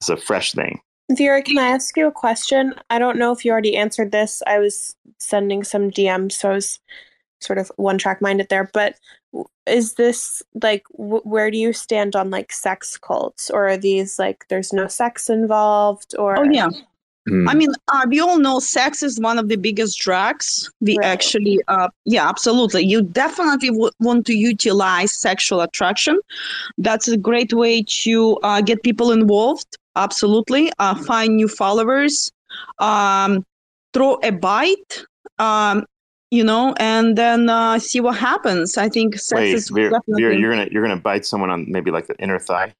it's a fresh thing. Vera, can I ask you a question? I don't know if you already answered this. I was sending some DMs, so I was sort of one track minded there. But is this like, w- where do you stand on like sex cults? Or are these like, there's no sex involved? Or oh yeah Hmm. i mean uh, we all know sex is one of the biggest drugs. We actually uh, yeah absolutely. You definitely w- want to utilize sexual attraction. That's a great way to uh, get people involved. Absolutely. Uh, find new followers. Um, throw a bite um, you know and then uh, see what happens. I think sex Wait, is Vera, definitely Vera, you're gonna you're gonna bite someone on maybe like the inner thigh.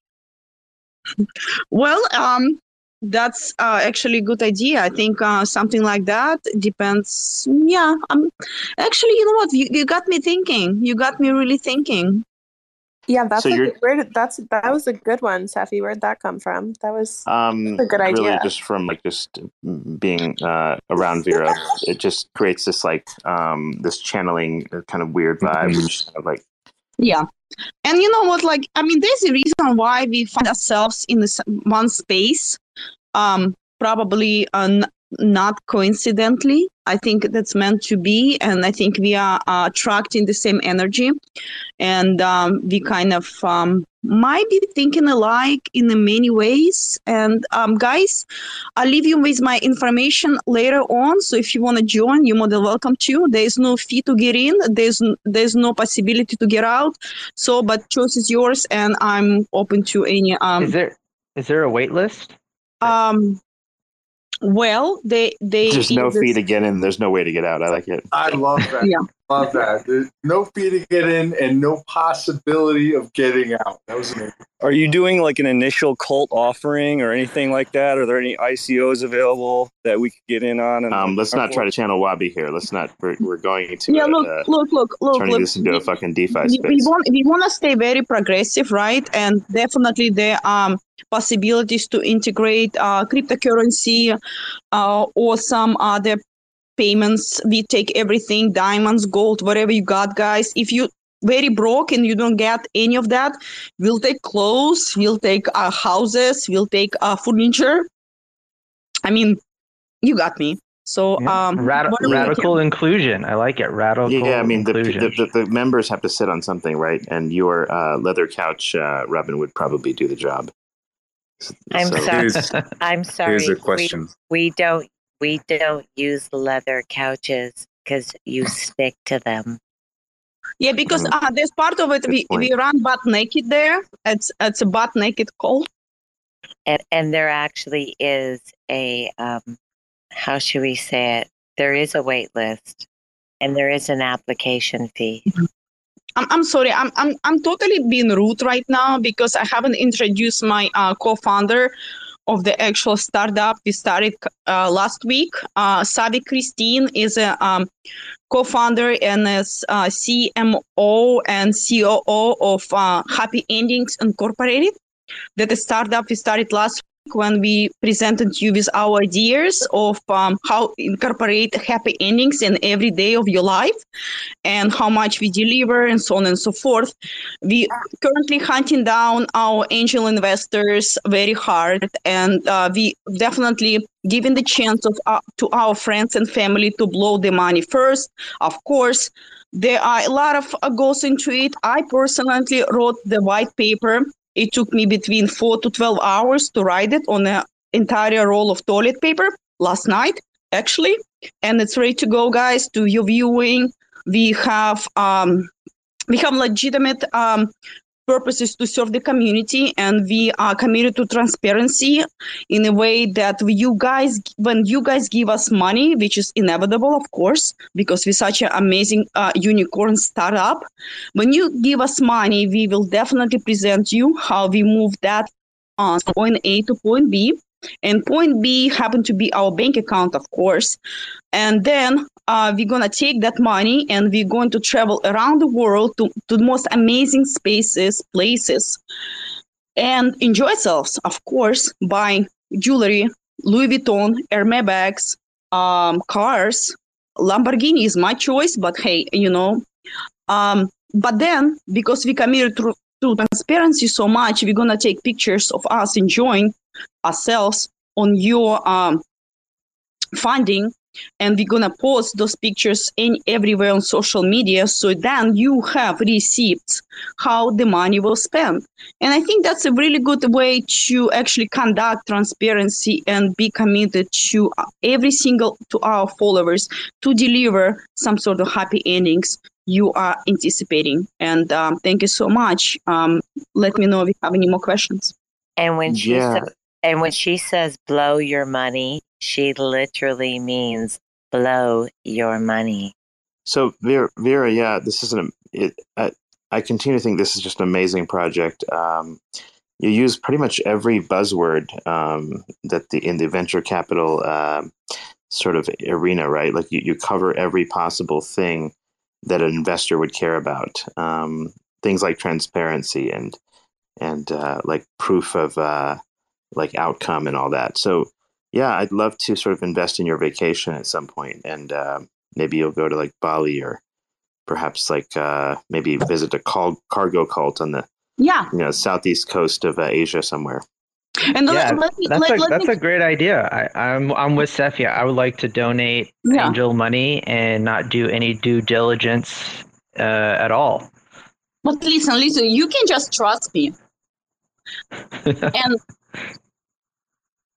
Well, um, that's uh, actually a good idea. I think uh, something like that depends. Yeah, um, actually, you know what? You, you got me thinking. You got me really thinking. Yeah, that's So a, where did that's that was a good one, Cephii. Where'd that come from? That was Um, a good Really, idea. just from like just being uh, around Vera, it just creates this like um, this channeling uh, kind of weird vibe, which kind of like Yeah. And you know what? Like, I mean, there's a reason why we find ourselves in this one space. Um, probably uh, not coincidentally. I think that's meant to be, and I think we are uh, attracting the same energy, and um, we kind of um, might be thinking alike in many ways. And um, guys, I'll leave you with my information later on. So if you want to join, you're more than welcome to. There is no fee to get in. There's there's no possibility to get out. So, but choice is yours, and I'm open to any. Um, Is there is there a wait list? Um, well, they they there's no either- again, and. There's no way to get out. I like it. I love that. Yeah. Love that. There's no fee to get in and no possibility of getting out. That was amazing. Are you doing like an initial cult offering or anything like that? Are there any ICOs available that we could get in on? And Um, let's not try to channel Wabi here. Let's not. We're, we're going to Yeah, uh, look, uh, look, look, look, turning look. this into a fucking DeFi we, we want we want to stay very progressive, right? And definitely there are possibilities to integrate uh, cryptocurrency uh, or some other payments. We take everything, diamonds, gold, whatever you got, guys. If you very broke and you don't get any of that, we'll take clothes, we'll take uh, houses, we'll take uh, furniture. I mean, you got me. So Yeah. um, Rad- what do you radical think? inclusion. I like it. Radical Yeah, I mean the, inclusion. the, the the members have to sit on something, right? And your uh, leather couch, uh, Robin, would probably do the job. I'm So- sorry. I'm sorry. here's a we- question. We, don't we don't use leather couches because you stick to them. Yeah, because uh, there's part of it we, we run butt naked there. It's it's a butt naked call. And and there actually is a um how should we say it? There is a wait list and there is an application fee. I'm, I'm sorry. I'm, I'm I'm totally being rude right now because I haven't introduced my uh, co-founder of the actual startup we started uh, last week. Uh, Savi Christine is a um, co-founder and is uh, CMO and COO of uh, Happy Endings Incorporated. That is startup we started last when we presented you with our ideas of um, how incorporate happy endings in every day of your life and how much we deliver and so on and so forth. We currently hunting down our angel investors very hard, and uh, we definitely giving the chance of uh, to our friends and family to blow the money first. Of course, there are a lot of uh, goes into it. I personally wrote the white paper. It took me between four to twelve hours to write it on an entire roll of toilet paper last night, actually, and it's ready to go, guys, to your viewing. We have um, we have legitimate um, purposes to serve the community and we are committed to transparency in a way that you guys when you guys give us money which is inevitable of course because we're such an amazing uh, unicorn startup when you give us money we will definitely present you how we move that on point a to point b. And point b happen to be our bank account of course. And then uh, we're to take that money and we're going to travel around the world to, to the most amazing spaces places. And enjoy ourselves of course buying jewelry louis vuitton hermes bags um, cars. Lamborghini is my choice but hey you know. Um, but then because we committed to, to transparency so much we're to take pictures of us enjoying ourselves on your um, funding and we're gonna post those pictures in everywhere on social media so then you have receipts how the money was spent and i think that's a really good way to actually conduct transparency and be committed to every single to our followers to deliver some sort of happy endings you are anticipating. And um, thank you so much. Um, let me know if you have any more questions. And when she Yeah. sa- and when she says blow your money, she literally means blow your money. So Vera, Vera, yeah, this is an. It, I, I continue to think this is just an amazing project. Um, you use pretty much every buzzword um, that the in the venture capital um sort of arena, right? Like you, you cover every possible thing that an investor would care about. Um, things like transparency and and uh, like proof of uh, like outcome and all that. So yeah, I'd love to sort of invest in your vacation at some point, and uh, maybe you'll go to like Bali or perhaps like uh, maybe visit a cal- cargo cult on the yeah you know southeast coast of uh, Asia somewhere. and yeah, let, let me, that's let, a let that's me a great idea. I, I'm I'm with Sefia. I would like to donate Yeah. angel money and not do any due diligence uh, at all. But listen, listen, you can just trust me. and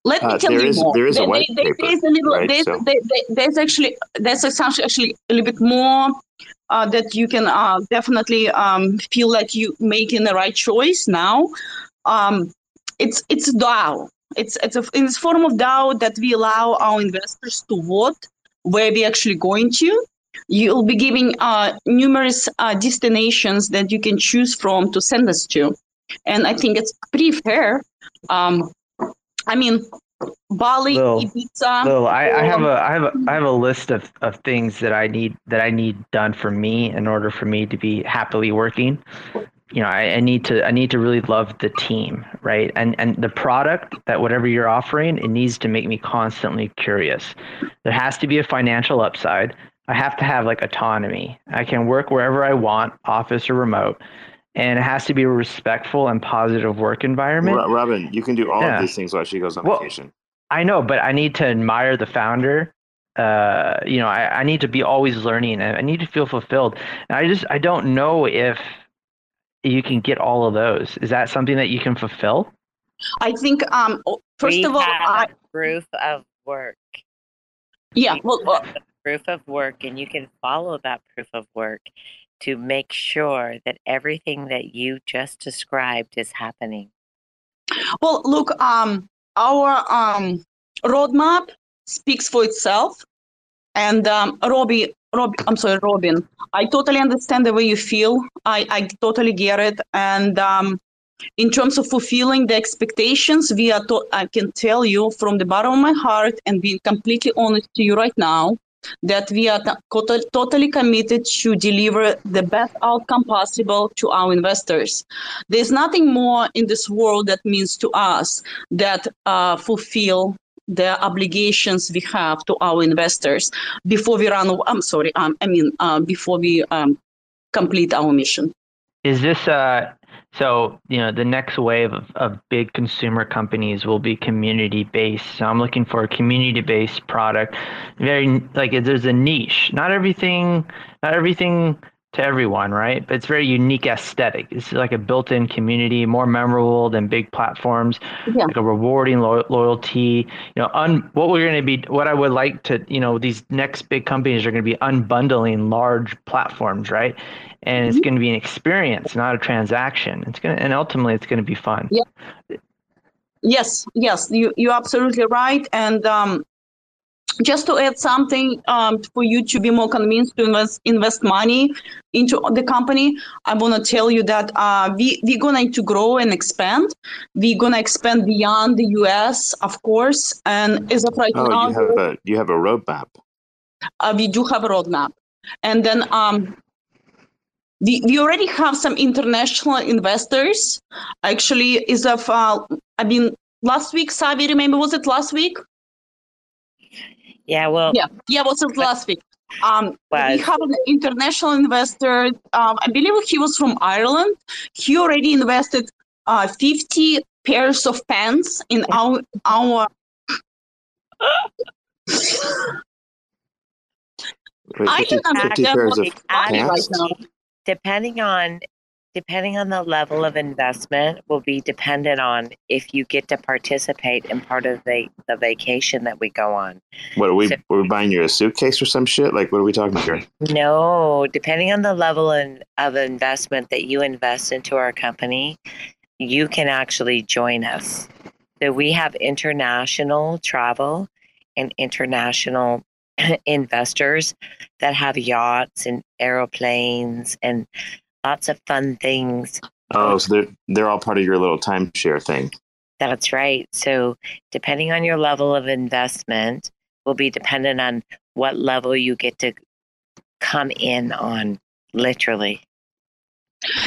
let me Uh, tell you is- more. there is a white there- paper, there's a little, right? there's, So- there- there- there's actually, there's actually actually a little bit more uh, that you can uh, definitely um, feel like you making the right choice now. Um, it's it's DAO. It's it's a in this form of DAO that we allow our investors to vote where we're actually going to. You'll be giving uh, numerous uh, destinations that you can choose from to send us to, and I think it's pretty fair. Um, I mean, Bali, Lil, Ibiza. Lil, I, I have um, a I have a I have a list of, of things that I need that I need done for me in order for me to be happily working. you know, I, I need to I need to really love the team, right? And and the product that whatever you're offering, it needs to make me constantly curious. There has to be a financial upside. I have to have like autonomy. I can work wherever I want, office or remote, and it has to be a respectful and positive work environment. Robin, you can do all Yeah. of these things while she goes on Well, vacation. I know, but I need to admire the founder. Uh, you know, I, I need to be always learning and I need to feel fulfilled. And I just I don't know if you can get all of those. Is that something that you can fulfill? I think um first we of all, I, proof of work. yeah, well, uh, proof of work, and you can follow that proof of work to make sure that everything that you just described is happening. Well, look, um, our um, roadmap speaks for itself. And um, Robbie, Rob, I'm sorry, Robin, I totally understand the way you feel. I, I totally get it. And um, in terms of fulfilling the expectations, we are. To- I can tell you from the bottom of my heart and being completely honest to you right now that we are to- totally committed to deliver the best outcome possible to our investors. There's nothing more in this world that means to us that uh, fulfill the obligations we have to our investors before we run. I'm sorry. Um, I mean, uh, before we um, complete our mission. Is this uh so you know the next wave of, of big consumer companies will be community based. So I'm looking for a community based product. Very like there's a niche. Not everything not everything to everyone, right? But it's very unique aesthetic. It's like a built-in community, more memorable than big platforms. Yeah. Like a rewarding lo- loyalty. You know, un- what we're going to be, what I would like to, you know, these next big companies are going to be unbundling large platforms, right? And it's going to be an experience, not a transaction. It's going to, and ultimately, it's going to be fun. Yeah. Yes, yes, you you're absolutely right. And um, just to add something um, for you to be more convinced to invest invest money into the company, I want to tell you that uh, we we're going to grow and expand. We're going to expand beyond the U.S., of course. And as of right Oh, now, you have a you have a roadmap. uh, we do have a roadmap. And then um, we, we already have some international investors. Actually, is of uh, I mean last week, Sabi, remember was it last week? Yeah, well, Yeah, yeah, was it last week? Um, we have an international investor. Um, I believe he was from Ireland. He already invested uh, 50 pairs of pants in our our. Wait, I 50 can 50 pairs of he's saying right pants? now. depending on depending on the level of investment will be dependent on if you get to participate in part of the, the vacation that we go on. What are we? So- We're buying you a suitcase or some shit? Like, what are we talking about here? No, depending on the level in, of investment that you invest into our company, you can actually join us. So we have international travel and international investors that have yachts and aeroplanes and lots of fun things. Oh, so they're they're all part of your little timeshare thing. That's right. So, depending on your level of investment, will be dependent on what level you get to come in on, literally.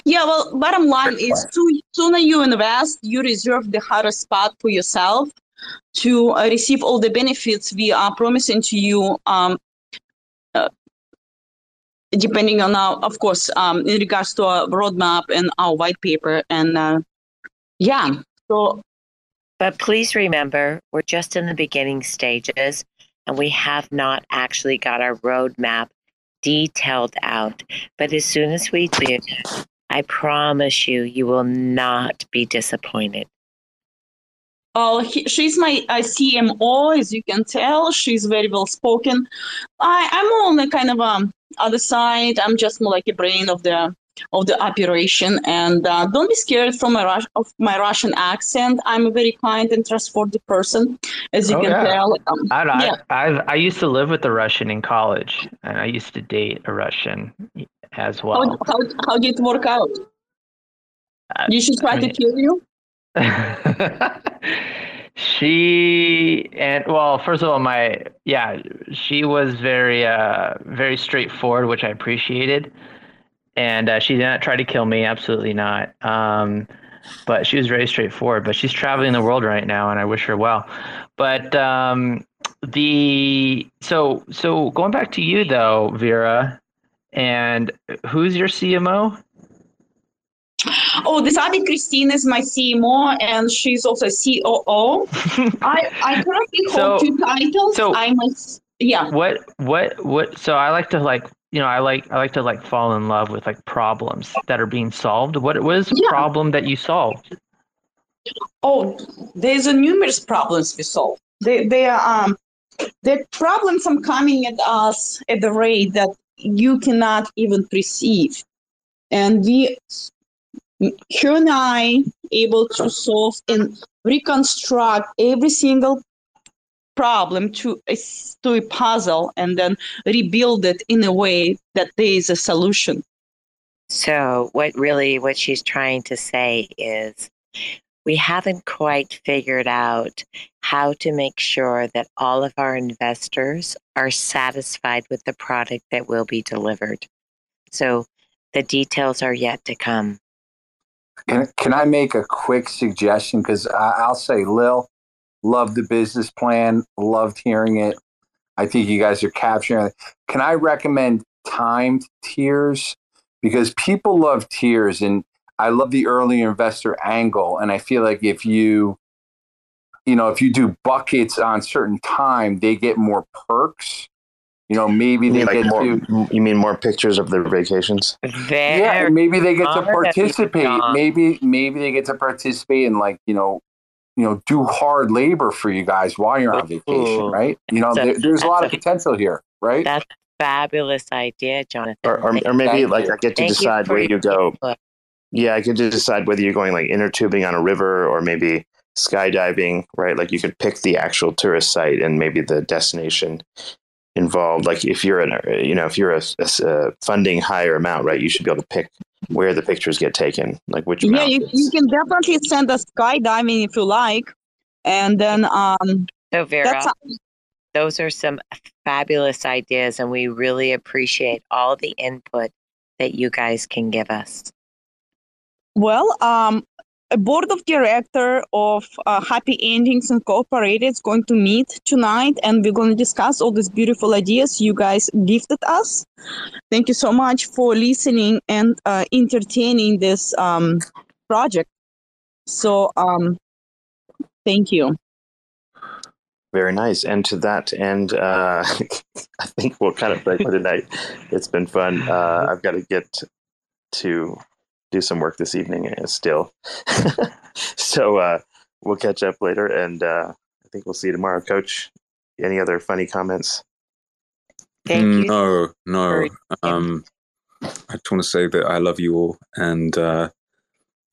Yeah, well, bottom line is soo- sooner you invest, you reserve the higher spot for yourself to uh, receive all the benefits we are promising to you. Um, depending on our, of course, um, in regards to our roadmap and our white paper, and uh, yeah, so But please remember, we're just in the beginning stages and we have not actually got our roadmap detailed out. But as soon as we do, I promise you, you will not be disappointed. Oh, he, she's my uh, CMO, as you can tell. She's very well spoken. I, I'm more on the kind of um, other side. I'm just more like a brain of the of the operation. And uh, don't be scared from my Rus- of my Russian accent. I'm a very kind and trustworthy person, as you Oh, can yeah. tell. Um, I, I, yeah. I, I used to live with a Russian in college, and I used to date a Russian as well. how, how did it work out? You should try I to kill you. she and well, first of all, my yeah, she was very uh very straightforward, which I appreciated. and uh, she did not try to kill me. Absolutely not. Um, but she was very straightforward. But she's traveling the world right now, and I wish her well. But um, the so so going back to you though, Vera, and who's your CMO? Oh, this Addie Christine is my CMO, and she's also COO. I I currently hold So- two titles. so- I'm a s- yeah. What what what? So I like to like you know I like I like to like fall in love with like problems that are being solved. What what is the Yeah. problem that you solved? Oh, there's a numerous problems we solve. They they are um the problems are coming at us at the rate that you cannot even perceive, and we, her and I, able to solve and reconstruct every single problem to a, to a puzzle, and then rebuild it in a way that there is a solution. So, what really what she's trying to say is we haven't quite figured out how to make sure that all of our investors are satisfied with the product that will be delivered. So, the details are yet to come. Can, can I make a quick suggestion? Because I'll say, Lil, love the business plan, loved hearing it. I think you guys are capturing it. Can I recommend timed tiers? Because people love tiers, and I love the early investor angle. And I feel like if you, you know, if you do buckets on certain time, they get more perks. You know, maybe they like get more, to you mean more pictures of their vacations? yeah, maybe they get to smart of you, participate. Maybe maybe they get to participate and like you know, you know, do hard labor for you guys while you're on vacation, Ooh, right? You know, there, there's a lot of potential here, right? That's a fabulous idea, Jonathan. Or, or, or maybe you. like I get to Thank decide for where you go. input. Yeah, I could just decide whether you're going like inner tubing on a river or maybe skydiving, right? Like you could pick the actual tourist site and maybe the destination involved. Like if you're in a, you know, if you're a, a- a funding higher amount, right, you should be able to pick where the pictures get taken, like which Yeah, you, you can definitely send us skydiving if you like, and then um. So, Vera, That's those are some fabulous ideas, and we really appreciate all the input that you guys can give us. Well, um, a board of director of uh, Happy Endings Incorporated is going to meet tonight, and we're going to discuss all these beautiful ideas you guys gifted us. Thank you so much for listening and uh, entertaining this um, project. So, um, thank you. Very nice. And to that end, uh, I think we'll kind of break for tonight. It's been fun. Uh, I've got to get to do some work this evening still. so uh, we'll catch up later, and uh, I think we'll see you tomorrow, Coach. Any other funny comments? Thank No, no. Um, I just want to say that I love you all, and uh,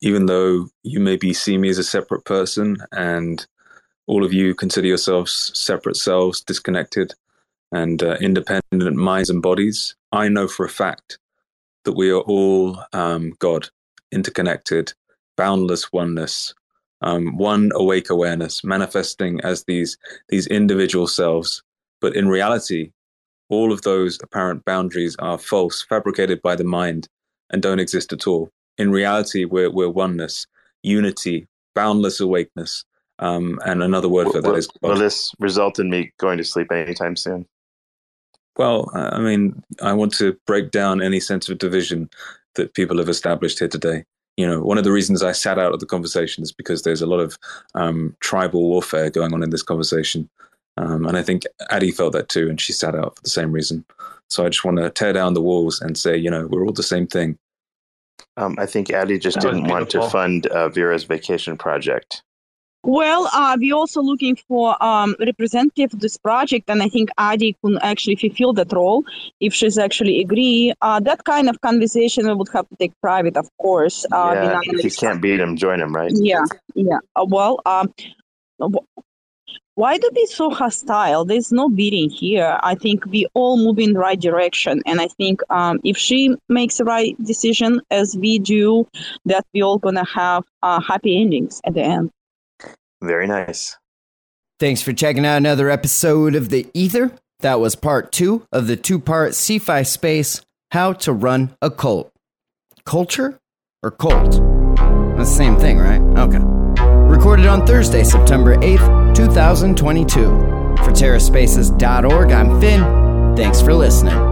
even though you maybe see me as a separate person, and all of you consider yourselves separate selves, disconnected, and uh, independent minds and bodies, I know for a fact that we are all um, God, interconnected, boundless oneness, um, one awake awareness, manifesting as these these individual selves. But in reality, all of those apparent boundaries are false, fabricated by the mind, and don't exist at all. In reality, we're, we're oneness, unity, boundless awakeness. Um, and another word for that is will this result in me going to sleep anytime soon? Well, I mean, I want to break down any sense of division that people have established here today. You know, one of the reasons I sat out of the conversation is because there's a lot of um, tribal warfare going on in this conversation. Um, and I think Addie felt that too, and she sat out for the same reason. So I just want to tear down the walls and say, you know, we're all the same thing. Um, I think Addie just That didn't want to fund uh, Vera's vacation project. Well, uh, we're also looking for um, representative of this project, and I think Addie can actually fulfill that role if she's actually agree. Uh, that kind of conversation we would have to take private, of course. Uh, yeah, if you can't beat him, join him, right? Yeah, yeah. Uh, well, um, why do be so hostile? There's no beating here. I think we all move in the right direction, and I think um, if she makes the right decision as we do, that we all gonna have uh, happy endings at the end. Very nice. Thanks for checking out another episode of The Ether. That was part two of the two part Cephii space How to Run a Cult. Culture or cult? The same thing, right? Okay. Recorded on Thursday, September 8th, 2022. For TerraSpaces.org, I'm Finn. Thanks for listening.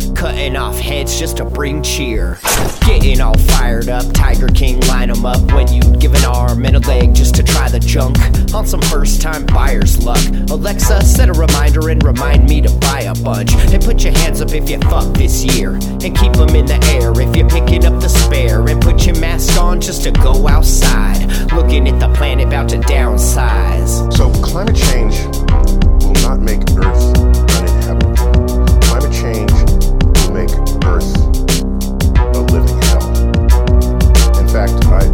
Cutting off heads just to bring cheer. Getting all fired up, Tiger King line 'em up when you'd give an arm and a leg just to try the junk. On some first time buyer's luck. Alexa, set a reminder and remind me to buy a bunch. And put your hands up if you fuck this year. And keep them in the air if you're picking up the spare. And put your mask on just to go outside. Looking at the planet about to downsize. So climate change will not make Earth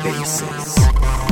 spaces.